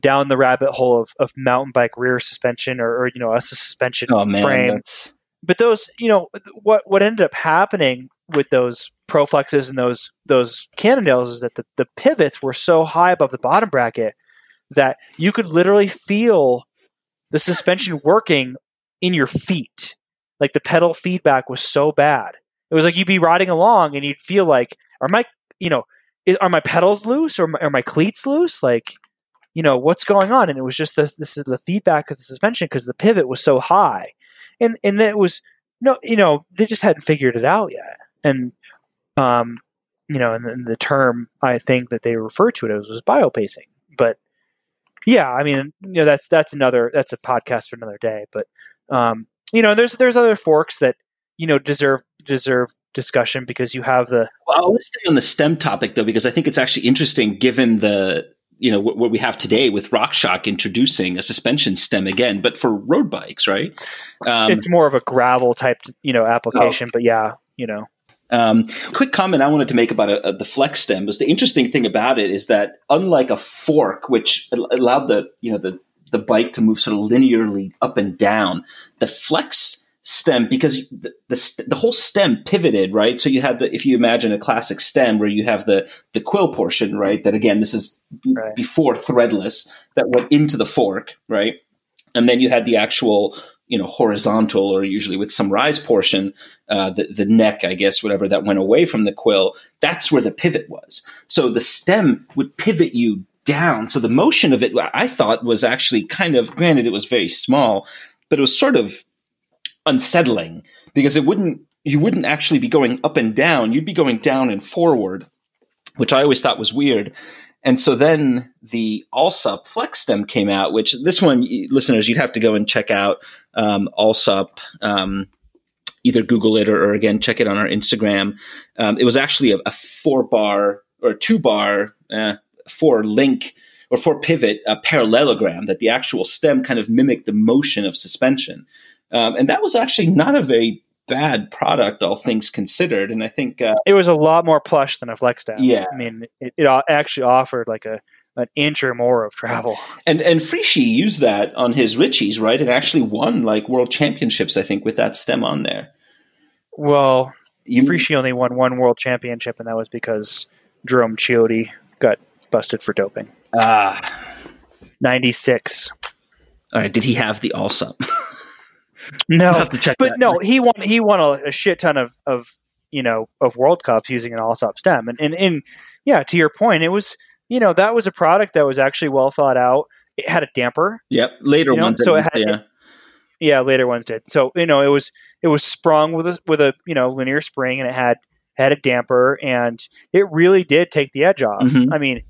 down the rabbit hole of, of mountain bike rear suspension or, or you know a suspension oh, man, frame. That's... But those, you know, what what ended up happening with those Proflexes and those those Cannondales is that the, the pivots were so high above the bottom bracket that you could literally feel the suspension working in your feet. Like the pedal feedback was so bad. It was like you'd be riding along and you'd feel like, are my, you know, are my pedals loose or are my cleats loose? Like you know what's going on? And it was just this, this is the feedback of the suspension because the pivot was so high. And and it was no you know they just hadn't figured it out yet. And um you know and, and the term i think that they refer to it as was biopacing. But yeah i mean you know that's that's another that's a podcast for another day. But um you know there's there's other forks that you know deserve deserve discussion because you have the well i want to stay on the stem topic though because i think it's actually interesting given the you know what, we have today with RockShox introducing a suspension stem again, but for road bikes, right? Um, it's more of a gravel type, you know, application. Oh. But yeah, you know. Um, quick comment I wanted to make about a, a, the flex stem was the interesting thing about it is that unlike a fork, which allowed the you know the the bike to move sort of linearly up and down, the flex stem because the, the, the whole stem pivoted right? So you had the if you imagine a classic stem where you have the the quill portion right? That again this is b- right. before threadless that went into the fork right? And then you had the actual you know horizontal or usually with some rise portion uh, the, the neck i guess whatever that went away from the quill. That's where the pivot was. So the stem would pivot you down. So the motion of it i thought was actually kind of granted it was very small but it was sort of unsettling because it wouldn't you wouldn't actually be going up and down you'd be going down and forward which i always thought was weird and so then the Allsup Flex Stem came out, which this one, listeners, you'd have to go and check out um, Allsup. Um, either Google it or, or, again check it on our Instagram. Um, it was actually a, a, four bar or two bar, uh, four link or four pivot a parallelogram that the actual stem kind of mimicked the motion of suspension. Um, and that was actually not a very bad product, all things considered. And I think uh, it was a lot more plush than a flex stab. Yeah. I mean, it, it actually offered like a an inch or more of travel. And and Frischi used that on his Ritcheys, right? And actually won like world championships, I think, with that stem on there. Well, you, Frischi only won one world championship, and that was because Jerome Chiotti got busted for doping. Ah, ninety six. All right. Did he have the Allsup? [LAUGHS] no, but no, he won. He won a, a, shit ton of of you know of World Cups using an Allsup stem, and and, and yeah, to your point, it was you know that was a product that was actually well thought out. It had a damper. Yep, later you know, ones. So it had, yeah. yeah, later ones did. So you know it was it was sprung with a with a you know linear spring, and it had had a damper, and it really did take the edge off. Mm-hmm. I mean,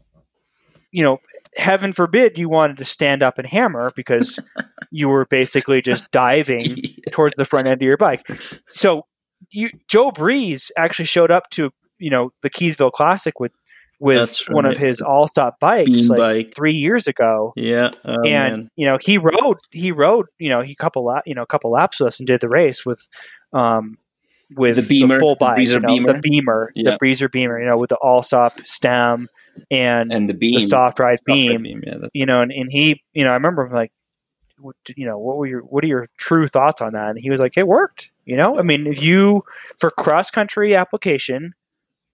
you know, heaven forbid you wanted to stand up and hammer because [LAUGHS] you were basically just diving yeah. towards the front end of your bike. So you, Joe Breeze actually showed up to you know the Keysville Classic with with right. one of his Allsup bikes Bean like bike. three years ago. Yeah, oh, and man. you know he rode he rode you know he couple lap you know a couple laps with us and did the race with um with the beamer, the full bike, the, you know, beamer. the beamer, yeah. the breezer beamer, you know, with the Allsup stem and and the beam, the soft ride beam, beam yeah, you know, and, and he, you know, I remember like, what, you know, what were your what are your true thoughts on that? And he was like, it worked, you know. I mean, if you for cross country application,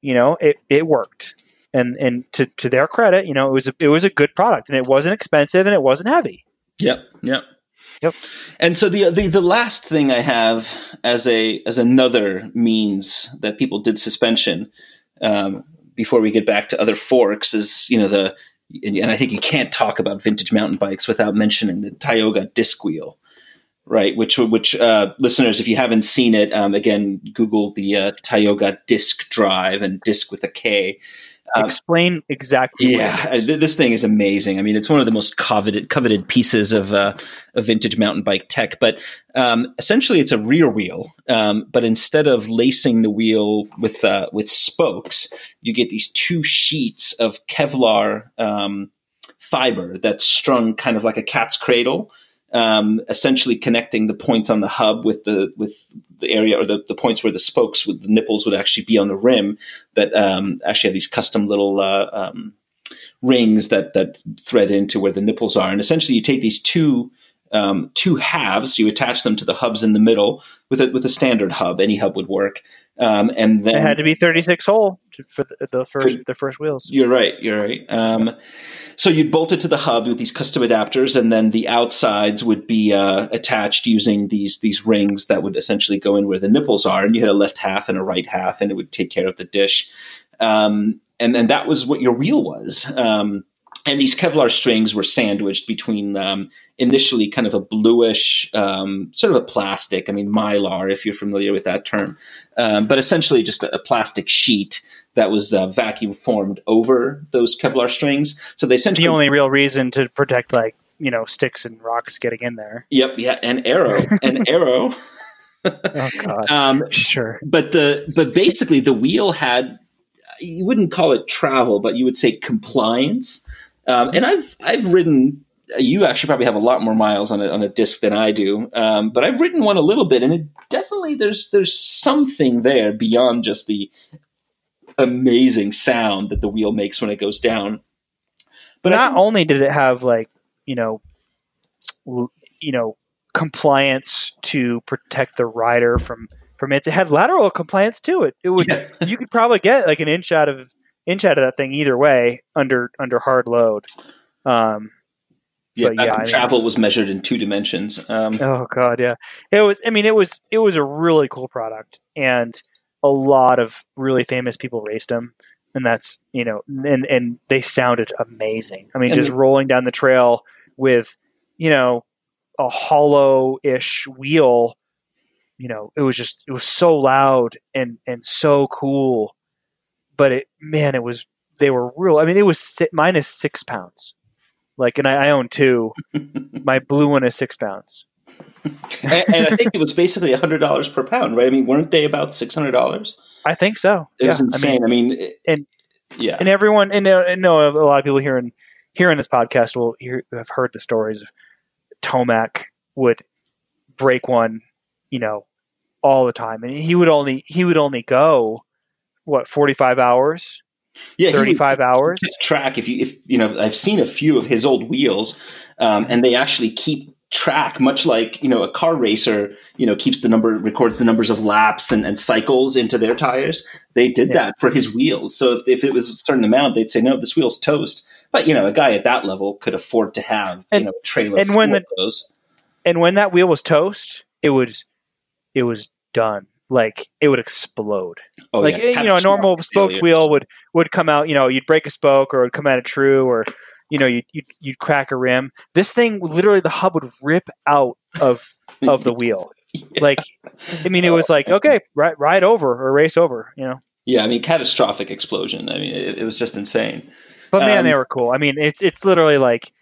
you know, it it worked and and to to their credit, you know, it was a, it was a good product, and it wasn't expensive, and it wasn't heavy. Yep, yep, yep. And so the the the last thing I have as a as another means that people did suspension um, before we get back to other forks is you know the and I think you can't talk about vintage mountain bikes without mentioning the Tioga disc wheel right? Which, which uh, listeners, if you haven't seen it, um, again, Google the uh, Tioga Disk Drive and disc with a K. Um, Explain exactly. Yeah, this thing is amazing. I mean, it's one of the most coveted coveted pieces of, uh, of vintage mountain bike tech. But um, essentially, it's a rear wheel. Um, but instead of lacing the wheel with uh, with spokes, you get these two sheets of Kevlar um, fiber that's strung kind of like a cat's cradle um, essentially connecting the points on the hub with the with the area or the, the points where the spokes with the nipples would actually be on the rim that um, actually have these custom little uh, um, rings that that thread into where the nipples are and essentially you take these two um, two halves you attach them to the hubs in the middle with a, with a standard hub any hub would work um, and then it had to be 36 hole for the, the first the first wheels. You're right. You're right. So you'd bolt it to the hub with these custom adapters, and then the outsides would be uh, attached using these these rings that would essentially go in where the nipples are, and you had a left half and a right half, and it would take care of the dish. Um, and and that was what your wheel was. Um, and these Kevlar strings were sandwiched between um, initially kind of a bluish, um, sort of a plastic. I mean, mylar, if you're familiar with that term, um, but essentially just a, a, plastic sheet that was uh, vacuum formed over those Kevlar strings. So they essentially the only real reason to protect like you know sticks and rocks getting in there. Yep, yeah, and arrow, [LAUGHS] and arrow. oh God, um, sure. But the but basically the wheel had you wouldn't call it travel, but you would say compliance um, and I've I've ridden. You actually probably have a lot more miles on a on a disc than I do, um, but I've ridden one a little bit, and it definitely there's there's something there beyond just the amazing sound that the wheel makes when it goes down. But not think, only did it have like you know, you know, compliance to protect the rider from from it. It had lateral compliance to it. It would yeah. [LAUGHS] you could probably get like an inch out of inch out of that thing either way under under hard load. Um, yeah, yeah I travel mean, was measured in two dimensions. Um, oh god, yeah, it was. I mean, it was it was a really cool product, and a lot of really famous people raced them, and that's you know, and and they sounded amazing. I mean, just rolling down the trail with you know a hollow-ish wheel. You know, it was just it was so loud and and so cool but it man, it was they were real. I mean, it was minus six pounds. Like, and I, I own two. [LAUGHS] My blue one is six pounds. [LAUGHS] and, and, I think it was basically hundred dollars per pound, right? I mean, weren't they about six hundred dollars? I think so. It yeah. was insane. I mean, I mean it, and yeah, and everyone, and, uh, and no, a lot of people here in here in this podcast will hear, have heard the stories of Tomac would break one, you know, all the time, and he would only he would only go what forty five hours, yeah, thirty five hours. Track if you if you know I've seen a few of his old wheels, um, and they actually keep track much like you know a car racer you know keeps the number records the numbers of laps and, and cycles into their tires they did yeah. that for his wheels. So if, if it was a certain amount they'd say no this wheel's toast. But you know a guy at that level could afford to have and, you know a trailer and when the, those. and when that wheel was toast it was it was done. Like it would explode. Oh, like yeah. you know a normal spoke wheel would would come out you know you'd break a spoke or it would come out of true or you know, you'd, you'd, you'd crack a rim. This thing, literally, the hub would rip out of of the wheel. [LAUGHS] yeah. Like, I mean, it was like, okay, ride, ride over or race over, you know? Yeah, I mean, catastrophic explosion. I mean, it, it was just insane. But man, um, they were cool. I mean, it's it's literally like,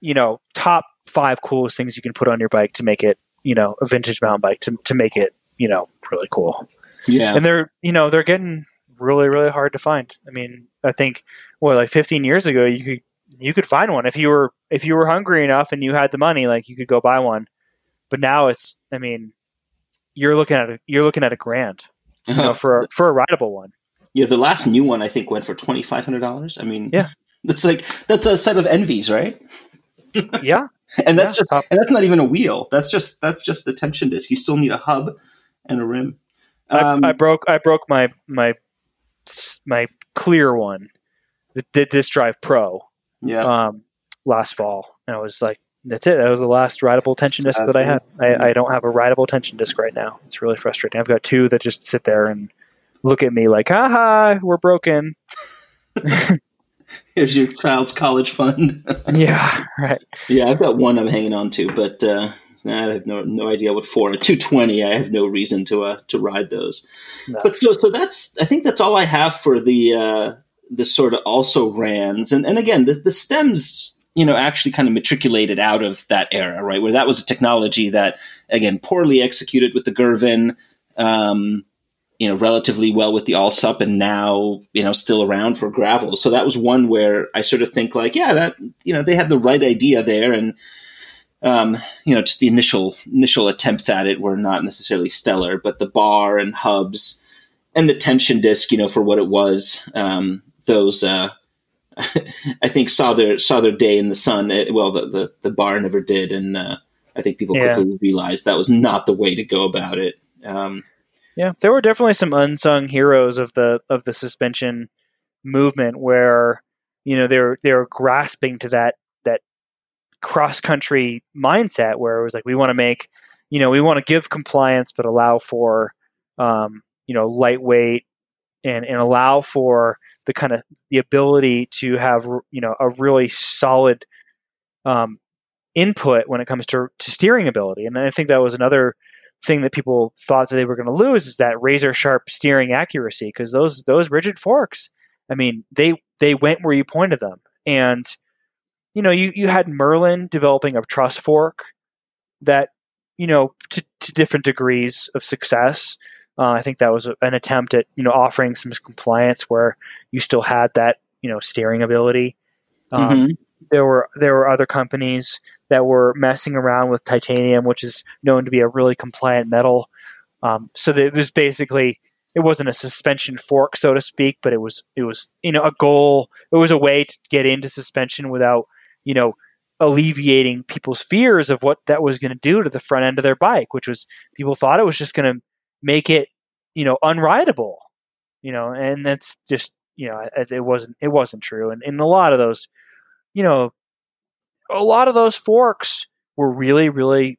you know, top five coolest things you can put on your bike to make it, you know, a vintage mountain bike to to make it, you know, really cool. Yeah, and they're you know they're getting really really hard to find. I mean, I think well, like 15 years ago, you could you could find one if you were if you were hungry enough and you had the money, like you could go buy one. But now it's, I mean, you're looking at a, you're looking at a grand, you know, for a, for a rideable one. Yeah, the last new one I think went for twenty five hundred dollars. I mean, yeah, [LAUGHS] that's like that's a set of ENVEs, right? [LAUGHS] yeah, and that's yeah, just and that's not even a wheel. That's just that's just the tension disc. You still need a hub and a rim. Um, I, I, broke I broke my my my clear one, the, the Disk Drive Pro, yeah. Um, last fall, and I was like, that's it. That was the last rideable tension disc that I had. I, I, don't have a rideable tension disc right now. It's really frustrating. I've got two that just sit there and look at me like, haha, we're broken. [LAUGHS] Here's your child's college fund. [LAUGHS] yeah, right. Yeah, I've got one I'm hanging on to, but uh, I have no no idea what for. A 220, I have no reason to uh, to ride those. No. But so so that's I think that's all I have for the uh, the sort of also rans. And and again the, the stems you know actually kind of matriculated out of that era right? Where that was a technology that again poorly executed with the Girvin um, you know relatively well with the Allsup and now you know still around for gravel. So that was one where I sort of think like yeah that you know they had the right idea there and um, you know just the initial initial attempts at it were not necessarily stellar but the bar and hubs and the tension disc you know for what it was um, those uh, [LAUGHS] I think saw their saw their day in the sun. It, well, the, the, the bar never did, and uh, I think people yeah. quickly realized that was not the way to go about it. Um, yeah, there were definitely some unsung heroes of the of the suspension movement where you know they're they were grasping to that that cross country mindset where it was like we want to make you know we want to give compliance but allow for um, you know lightweight and and allow for the kind of the ability to have you know a really solid um, input when it comes to, to steering ability. And I think that was another thing that people thought that they were going to lose is that razor sharp steering accuracy because those those rigid forks, I mean, they they went where you pointed them. And you know, you you had Merlin developing a truss fork that you know to, to different degrees of success. Uh, I think that was an attempt at you know offering some compliance where you still had that you know steering ability. Um, mm-hmm. There were there were other companies that were messing around with titanium, which is known to be a really compliant metal. Um, so that it was basically it wasn't a suspension fork, so to speak, but it was it was you know a goal. It was a way to get into suspension without you know alleviating people's fears of what that was going to do to the front end of their bike, which was people thought it was just going to make it, you know, unrideable, you know, and that's just, you know, it, it wasn't, it wasn't true. And, in a lot of those, you know, a lot of those forks were really, really,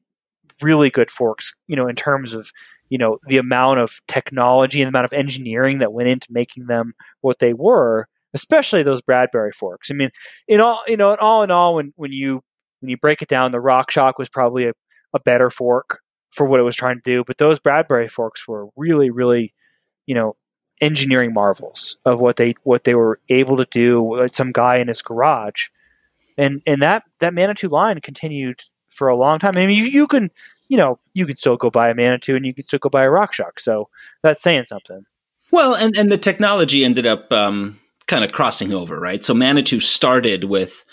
really good forks, you know, in terms of, you know, the amount of technology and the amount of engineering that went into making them what they were, especially those Bradbury forks. I mean, in all, you know, in all in all, when, when you, when you break it down, the RockShox was probably a, a better fork for what it was trying to do. But those Bradbury forks were really, really, you know, engineering marvels of what they what they were able to do some guy in his garage. And and that that Manitou line continued for a long time. I mean, you, you can you know you can still go buy a Manitou and you can still go buy a RockShox. So that's saying something. Well, and and the technology ended up um, kind of crossing over, right? So Manitou started with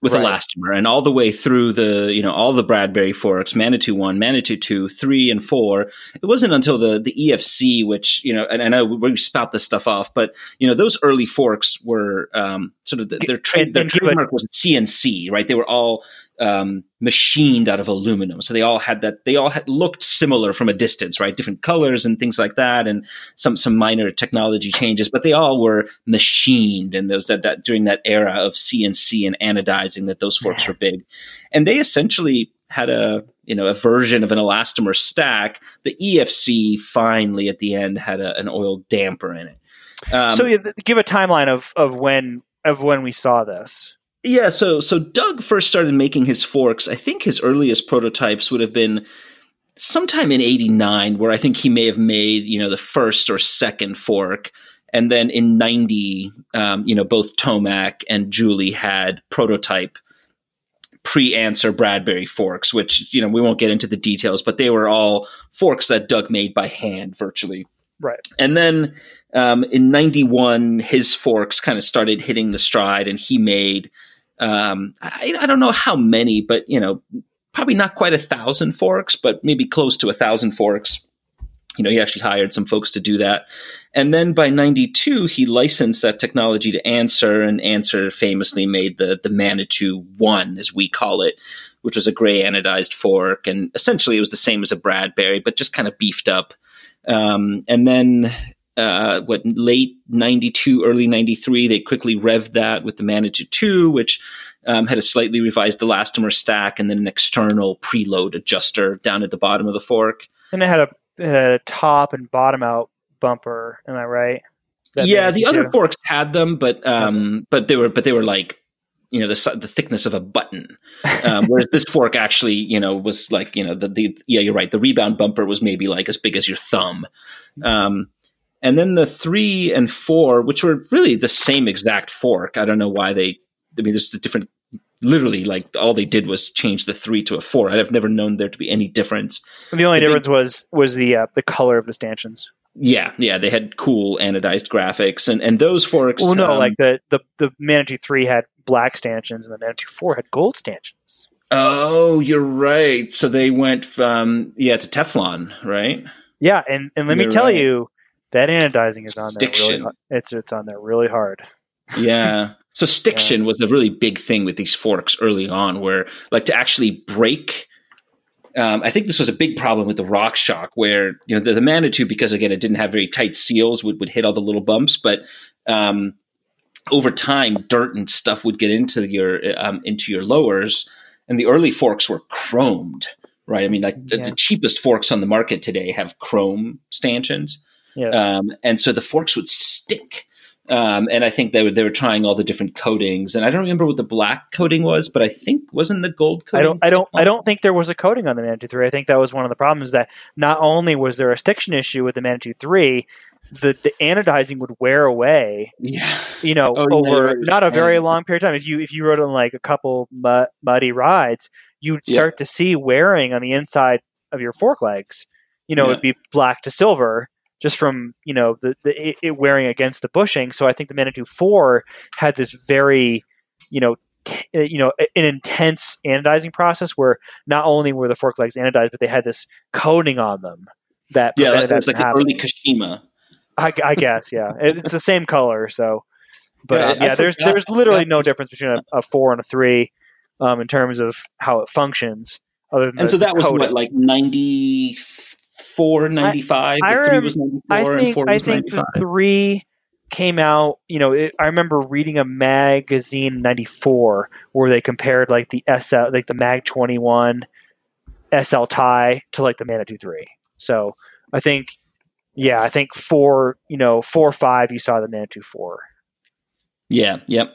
with right. elastomer and all the way through the you know all the bradbury forks manitou 1 manitou 2 3 and 4 it wasn't until the the efc which you know and i know we spout this stuff off but you know those early forks were um, sort of the, their trade their trademark was cnc right they were all um, machined out of aluminum. So they all had that. They all had, looked similar from a distance, right? Different colors and things like that, and some some minor technology changes. But they all were machined, and those that, that during that era of CNC and anodizing, that those forks yeah. were big, and they essentially had a you know a version of an elastomer stack. The EFC finally at the end had a, an oil damper in it. Um, so give a timeline of of when of when we saw this. Yeah, so so Doug first started making his forks. I think his earliest prototypes would have been sometime in 89 where I think he may have made, you know, the first or second fork. And then in 90, um, you know, both Tomac and Julie had prototype pre-answer Bradbury forks, which, you know, we won't get into the details, but they were all forks that Doug made by hand virtually. Right. And then um, in 91, his forks kind of started hitting the stride and he made – um, I, I, don't know how many, but you know, probably not quite a thousand forks, but maybe close to a thousand forks. You know, he actually hired some folks to do that. And then by 92, he licensed that technology to Answer, and Answer famously made the, the Manitou 1, as we call it, which was a gray anodized fork. And essentially it was the same as a Bradbury, but just kind of beefed up. Um, and then uh, what late 92 early 93 they quickly revved that with the manitou 2 which um, had a slightly revised elastomer stack and then an external preload adjuster down at the bottom of the fork. And it had a, it had a top and bottom out bumper am i right? That yeah the other forks had them but um, okay. but they were but they were like you know the the thickness of a button, um, whereas this [LAUGHS] fork actually you know was like you know the the yeah you're right the rebound bumper was maybe like as big as your thumb, um, and then the three and four, which were really the same exact fork. I don't know why they. I mean, there's a different. Literally, like all they did was change the three to a four. I've never known there to be any difference. The only difference was was the uh, the color of the stanchions. Yeah, yeah, they had cool anodized graphics, and and those forks. Well, no, um, like the the the Manitou three had black stanchions, and the Manitou four had gold stanchions. Oh, you're right. So they went from yeah to Teflon, right? Yeah, and and let you're me tell right. you, that anodizing is on there. Really. It's it's on there really hard. [LAUGHS] yeah. So stiction yeah. was a really big thing with these forks early on, where like to actually break. Um, I think this was a big problem with the Rock Shock, where you know the, the Manitou, because again it didn't have very tight seals, would would hit all the little bumps, but um, over time, dirt and stuff would get into your um, into your lowers, and the early forks were chromed, right? I mean, like yeah. the, the, cheapest forks on the market today have chrome stanchions, yeah. Um, and so the forks would stick. Um, and I think they were they were trying all the different coatings, and I don't remember what the black coating was, but I think wasn't the gold coating. I don't I don't I don't think there was a coating on the Manitou three. I think that was one of the problems that not only was there a stiction issue with the Manitou three, the the anodizing would wear away. Yeah, you know, oh, over yeah, not a very long period of time. If you if you rode on like a couple mud, muddy rides, you'd start yeah. to see wearing on the inside of your fork legs. You know, yeah. it'd be black to silver just from you know the, the it, wearing against the bushing. So I think the Manitou Four had this very you know t- uh, you know an intense anodizing process where not only were the fork legs anodized, but they had this coating on them that yeah, like, it's like an early Kashima. I, I guess yeah, [LAUGHS] it's the same color. So, but yeah, yeah there's there's literally no difference between a, a four and a three um, in terms of how it functions. Other than and so that was what like ninety four ninety five. The three was ninety four, and four was ninety five. Three came out. You know, it, I remember reading a magazine ninety four where they compared like the SL, like the Mag twenty one SL tie to like the Manitou three. So I think, yeah, I think four. You know, four five. You saw the Manitou four. Yeah. Yep.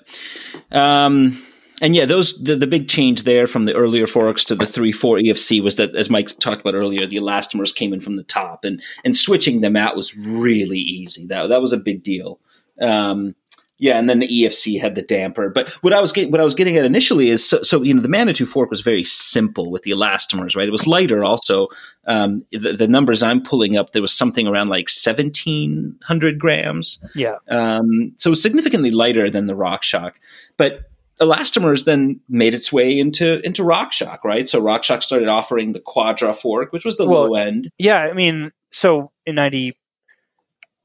Um, and yeah, those the, the big change there from the earlier forks to the three four EFC was that, as Mike talked about earlier, the elastomers came in from the top, and and switching them out was really easy. That that was a big deal. Um, yeah, and then the EFC had the damper. But what I was getting, what I was getting at initially is so, so, you know the Manitou fork was very simple with the elastomers, right? It was lighter also. Um, the, the, numbers I'm pulling up, there was something around like 1,700 grams. Yeah. Um, so it was significantly lighter than the RockShox. But elastomers then made its way into into RockShox, right? So RockShox started offering the Quadra fork, which was the well, low end. Yeah, I mean, so in ninety,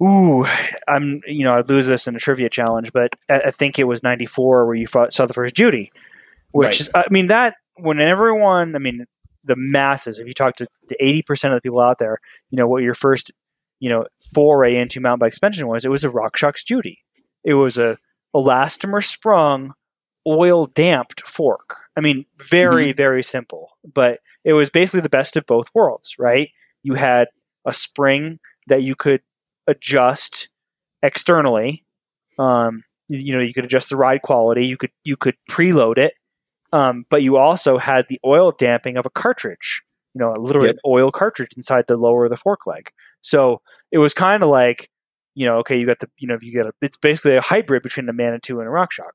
ooh, I'm you know I'd lose this in a trivia challenge, but I, I think it was ninety four where you fought, saw the first Judy, which right. is I mean that when everyone, I mean the masses, if you talk to eighty percent of the people out there, you know what your first you know foray into mountain bike suspension was, it was a RockShox Judy. It was a elastomer sprung oil damped fork. I mean, very, mm-hmm. very simple, but it was basically the best of both worlds, right? You had a spring that you could adjust externally. Um, you know, you could adjust the ride quality. You could you could preload it, um, but you also had the oil damping of a cartridge. You know, literally yep. an oil cartridge inside the lower of the fork leg. So it was kind of like, you know, okay, you got the, you know, you get a, it's basically a hybrid between a Manitou and a RockShox.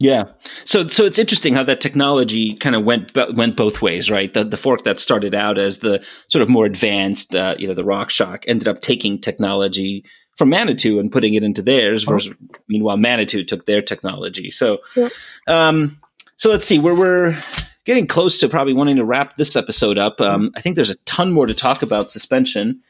Yeah. So so it's interesting how that technology kind of went went both ways, right? The the fork that started out as the sort of more advanced, uh, you know, the RockShox ended up taking technology from Manitou and putting it into theirs. Oh. Versus, meanwhile, Manitou took their technology. So, yeah. um, so let's see. We're we're getting close to probably wanting to wrap this episode up. Um, I think there's a ton more to talk about suspension.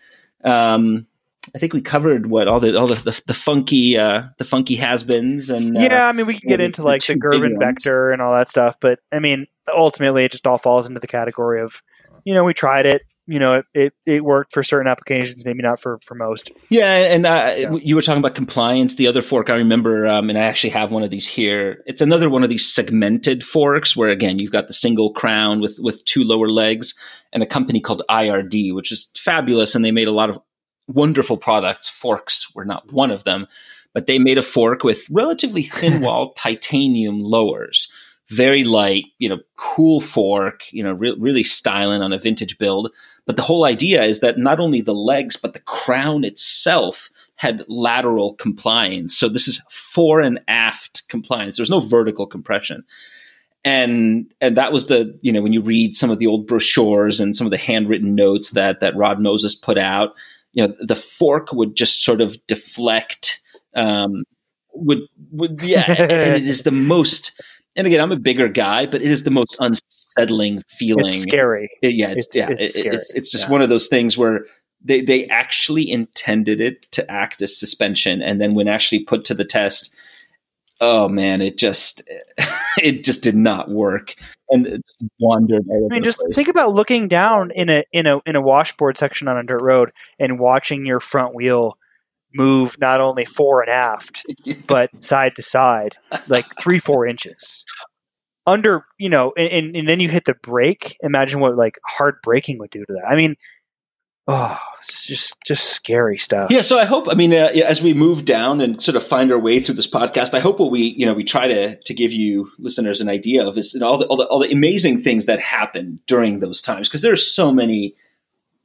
Um, I think we covered what all the all the the, the funky uh, the funky has-beens and uh, yeah, I mean we can get into like the, the Girvin vector and all that stuff, but I mean ultimately it just all falls into the category of you know we tried it, you know it it, it worked for certain applications, maybe not for for most. Yeah, and uh, yeah. you were talking about compliance. The other fork I remember, um, and I actually have one of these here. It's another one of these segmented forks where again you've got the single crown with with two lower legs, and a company called IRD, which is fabulous, and they made a lot of wonderful products. Forks were not one of them, but they made a fork with relatively thin [LAUGHS] wall titanium lowers. Very light, you know, cool fork, you know, re- really styling on a vintage build. But the whole idea is that not only the legs, but the crown itself had lateral compliance. So this is fore and aft compliance. There's no vertical compression. And and that was the, you know, when you read some of the old brochures and some of the handwritten notes that that Rod Moses put out, you know the fork would just sort of deflect um, would would yeah and it is the [LAUGHS] most and again i'm a bigger guy but it is the most unsettling feeling. it's scary. It, yeah it's, it's yeah it's, it, it's, it's just yeah. one of those things where they they actually intended it to act as suspension and then when actually put to the test oh man it just [LAUGHS] [LAUGHS] it just did not work and wandered. I mean, just place. think about looking down in a in a in a washboard section on a dirt road and watching your front wheel move not only fore and aft [LAUGHS] but side to side, like three four inches under. You know, and, and then you hit the brake. Imagine what like hard braking would do to that. I mean, oh, it's just just scary stuff. Yeah, so I hope. I mean, uh, as we move down and sort of find our way through this podcast, I hope what we you know we try to to give you listeners an idea of is you know, all the all the, all the amazing things that happen during those times because there's so many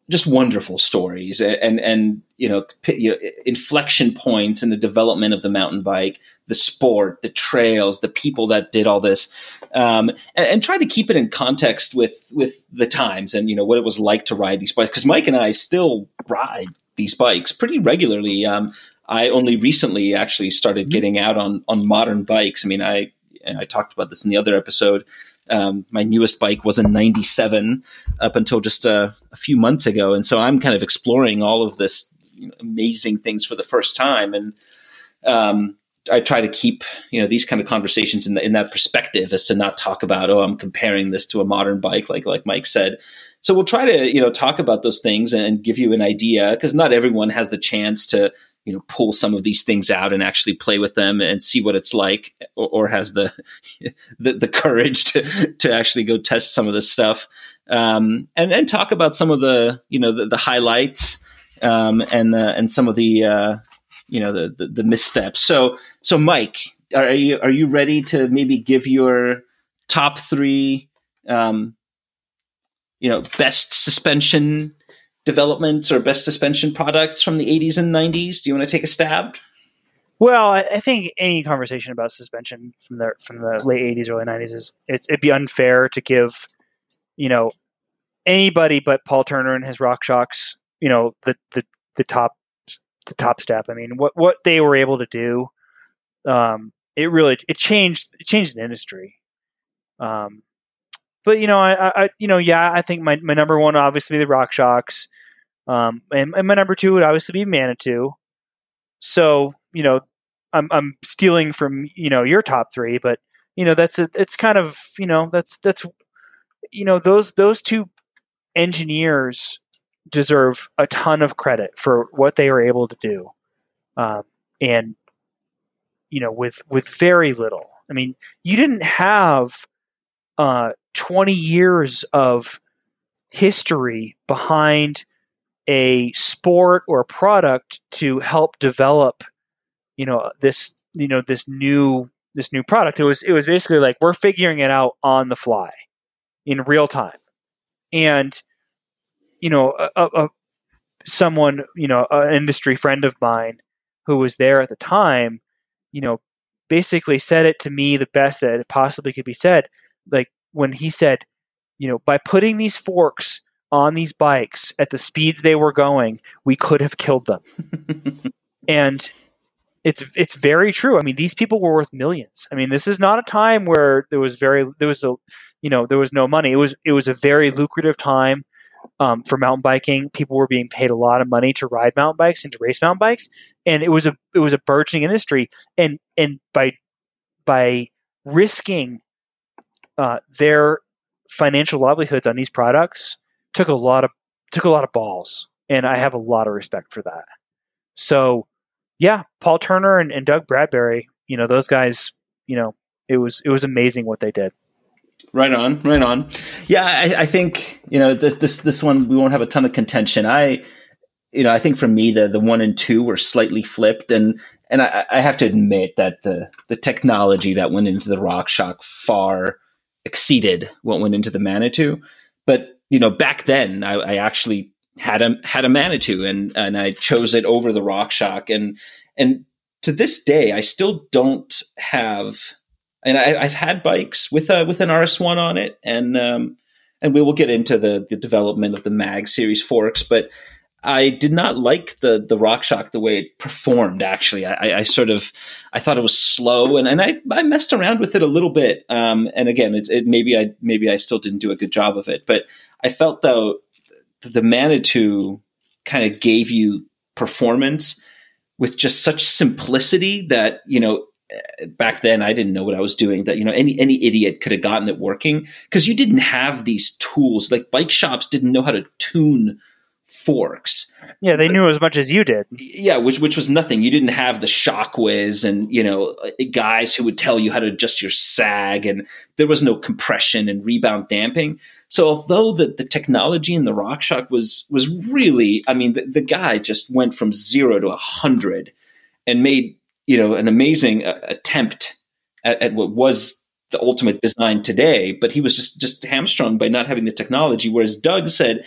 just wonderful stories and and you know, you know, inflection points in the development of the mountain bike, the sport, the trails, the people that did all this, um, and, and, try to keep it in context with with the times and you know what it was like to ride these bikes. Because Mike and I still ride these bikes pretty regularly. Um, I only recently actually started mm-hmm. getting out on on modern bikes. I mean, I I talked about this in the other episode. Um, my newest bike was a 97 up until just a, a, few months ago. And so I'm kind of exploring all of this you know, amazing things for the first time. And um, I try to keep, you know, these kind of conversations in, the, in that perspective as to not talk about, oh, I'm comparing this to a modern bike, like, like Mike said. So we'll try to, you know, talk about those things and give you an idea because not everyone has the chance to, you know pull some of these things out and actually play with them and see what it's like or, or has the, [LAUGHS] the, the courage to to actually go test some of this stuff. Um, and and talk about some of the you know the, the highlights um, and the, and some of the uh, you know the, the, the missteps. So so Mike are you are you ready to maybe give your top three um, you know best suspension developments or best suspension products from the 80s and 90s? Do you want to take a stab? Well, I think any conversation about suspension from the from the late 80s, early 90s is it'd be unfair to give, you know, anybody but Paul Turner and his RockShox, you know, the the the top the top step. I mean, what what they were able to do um, it really it changed it changed the industry. Um, but you know, I, I, you know, yeah, I think my, my number one obviously be the RockShox, um, and, and my number two would obviously be Manitou. So you know, I'm I'm stealing from you know your top three, but you know that's a, it's kind of you know that's that's you know those those two engineers deserve a ton of credit for what they were able to do, um, and you know with with very little. I mean, you didn't have uh, 20 years of history behind a sport or a product to help develop you know this you know this new this new product. It was it was basically like we're figuring it out on the fly in real time. And you know a, a someone you know an industry friend of mine who was there at the time you know basically said it to me the best that it possibly could be said. Like when he said, you know, by putting these forks on these bikes at the speeds they were going, we could have killed them. [LAUGHS] and it's it's very true. I mean, these people were worth millions. I mean, this is not a time where there was very there was a you know there was no money. It was it was a very lucrative time um, for mountain biking. People were being paid a lot of money to ride mountain bikes and to race mountain bikes, and it was a it was a burgeoning industry. And and by by risking uh, their financial livelihoods on these products took a lot of took a lot of balls, and I have a lot of respect for that. So, yeah, Paul Turner and, and Doug Bradbury, you know, those guys, you know, it was it was amazing what they did. Right on, right on. Yeah, I, I, think you know this this this one we won't have a ton of contention. I, you know, I think for me the the one and two were slightly flipped, and and I, I have to admit that the the technology that went into the RockShox far exceeded what went into the Manitou. But you know, back then I, I actually had a had a Manitou, and and I chose it over the RockShox, and and to this day I still don't have. And I, have had bikes with a with an RS one on it, and um, and we will get into the the development of the Mag series forks, but I did not like the the RockShox the way it performed. Actually, I, I, sort of I thought it was slow, and, and I, I messed around with it a little bit. Um, and again, it's, it maybe I maybe I still didn't do a good job of it, but I felt though the Manitou kind of gave you performance with just such simplicity that you know back then I didn't know what I was doing that you know any any idiot could have gotten it working because you didn't have these tools like bike shops didn't know how to tune forks. Yeah, they knew as much as you did. Yeah, which which was nothing. You didn't have the ShockWiz and you know guys who would tell you how to adjust your sag, and there was no compression and rebound damping. So although the, the technology in the RockShox was was really, I mean, the, the guy just went from zero to a hundred and made you know an amazing uh, attempt at, at what was the ultimate design today. But he was just just hamstrung by not having the technology. Whereas Doug said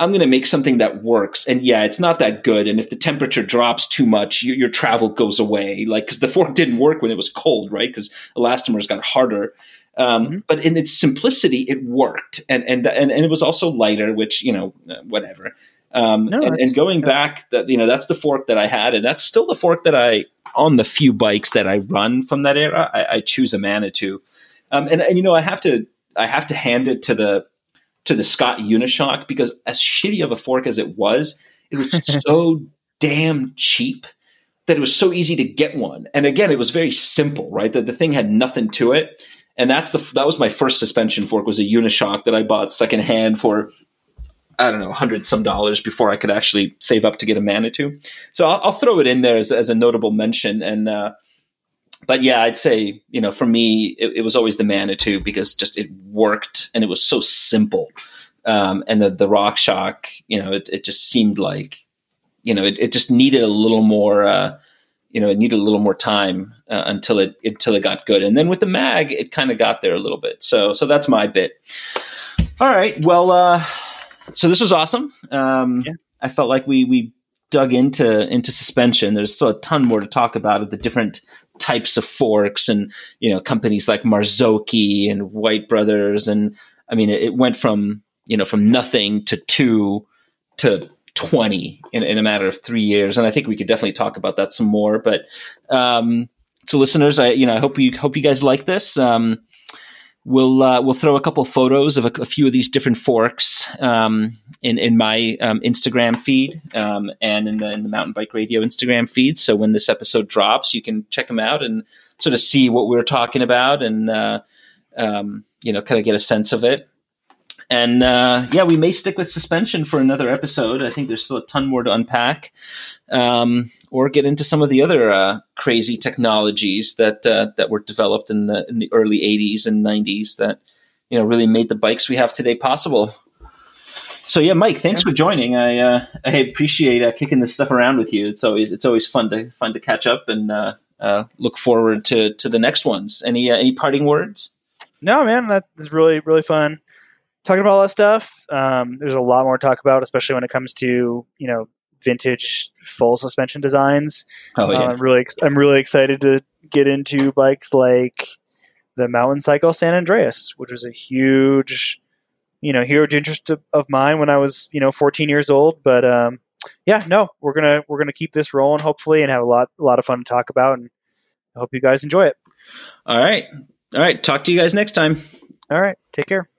I'm going to make something that works. And yeah, it's not that good. And if the temperature drops too much, you, your travel goes away. Like, because the [LAUGHS] fork didn't work when it was cold, right? Because elastomers got harder. Um, mm-hmm. But in its simplicity, it worked, and, and and and it was also lighter, which you know, uh, whatever. Um, no, and, and, going back, that you know, that's the fork that I had, and that's still the fork that I on the few bikes that I run from that era. I, I choose a Manitou, um, and and you know, I have to I have to hand it to the to the Scott Unishock because as shitty of a fork as it was, it was [LAUGHS] so damn cheap that it was so easy to get one. And again, it was very simple, right? That the thing had nothing to it. And that's the that was my first suspension fork was a Unishock that I bought secondhand for I don't know, hundred some dollars before I could actually save up to get a Manitou. So I'll, I'll throw it in there as, as a notable mention. And uh, but yeah, I'd say you know for me it, it, was always the Manitou because just it worked and it was so simple. Um, and the the RockShox, you know, it, it just seemed like you know it, it just needed a little more. Uh, you know, it needed a little more time uh, until it until it got good. And then with the mag, it kind of got there a little bit. So so that's my bit. All right. Well, uh, so this was awesome. Um, yeah. I felt like we we dug into into suspension. There's still a ton more to talk about of the different types of forks and you know companies like Marzocchi and White Brothers. And I mean it, it went from you know from nothing to two to 20 in, in, a matter of three years. And i think we could definitely talk about that some more. But um, so listeners, I you know I hope you hope you guys like this. Um, we'll uh, we'll throw a couple photos of a, a few of these different forks um, in in my um, Instagram feed um, and in the, in the Mountain Bike Radio Instagram feed. So when this episode drops, you can check them out and sort of see what we are talking about and uh, um, you know kind of get a sense of it. And uh, yeah, we may stick with suspension for another episode. I think there's still a ton more to unpack, um, or get into some of the other uh, crazy technologies that uh, that were developed in the in the early '80s and '90s that you know really made the bikes we have today possible. So yeah, Mike, thanks for joining. I uh, I appreciate uh, kicking this stuff around with you. It's always it's always fun to fun to catch up and uh, uh, look forward to to the next ones. Any any parting words? No, man, that is really really fun talking about all that stuff. Um, there's a lot more to talk about, especially when it comes to you know vintage full suspension designs. Oh yeah, uh, I'm really I'm really excited to get into bikes like the Mountain Cycle San Andreas, which was a huge you know huge interest of, of mine when I was you know 14 years old. But um, yeah, no, we're gonna we're gonna keep this rolling hopefully and have a lot a lot of fun to talk about, and I hope you guys enjoy it. All right, all right. Talk to you guys next time. All right, take care.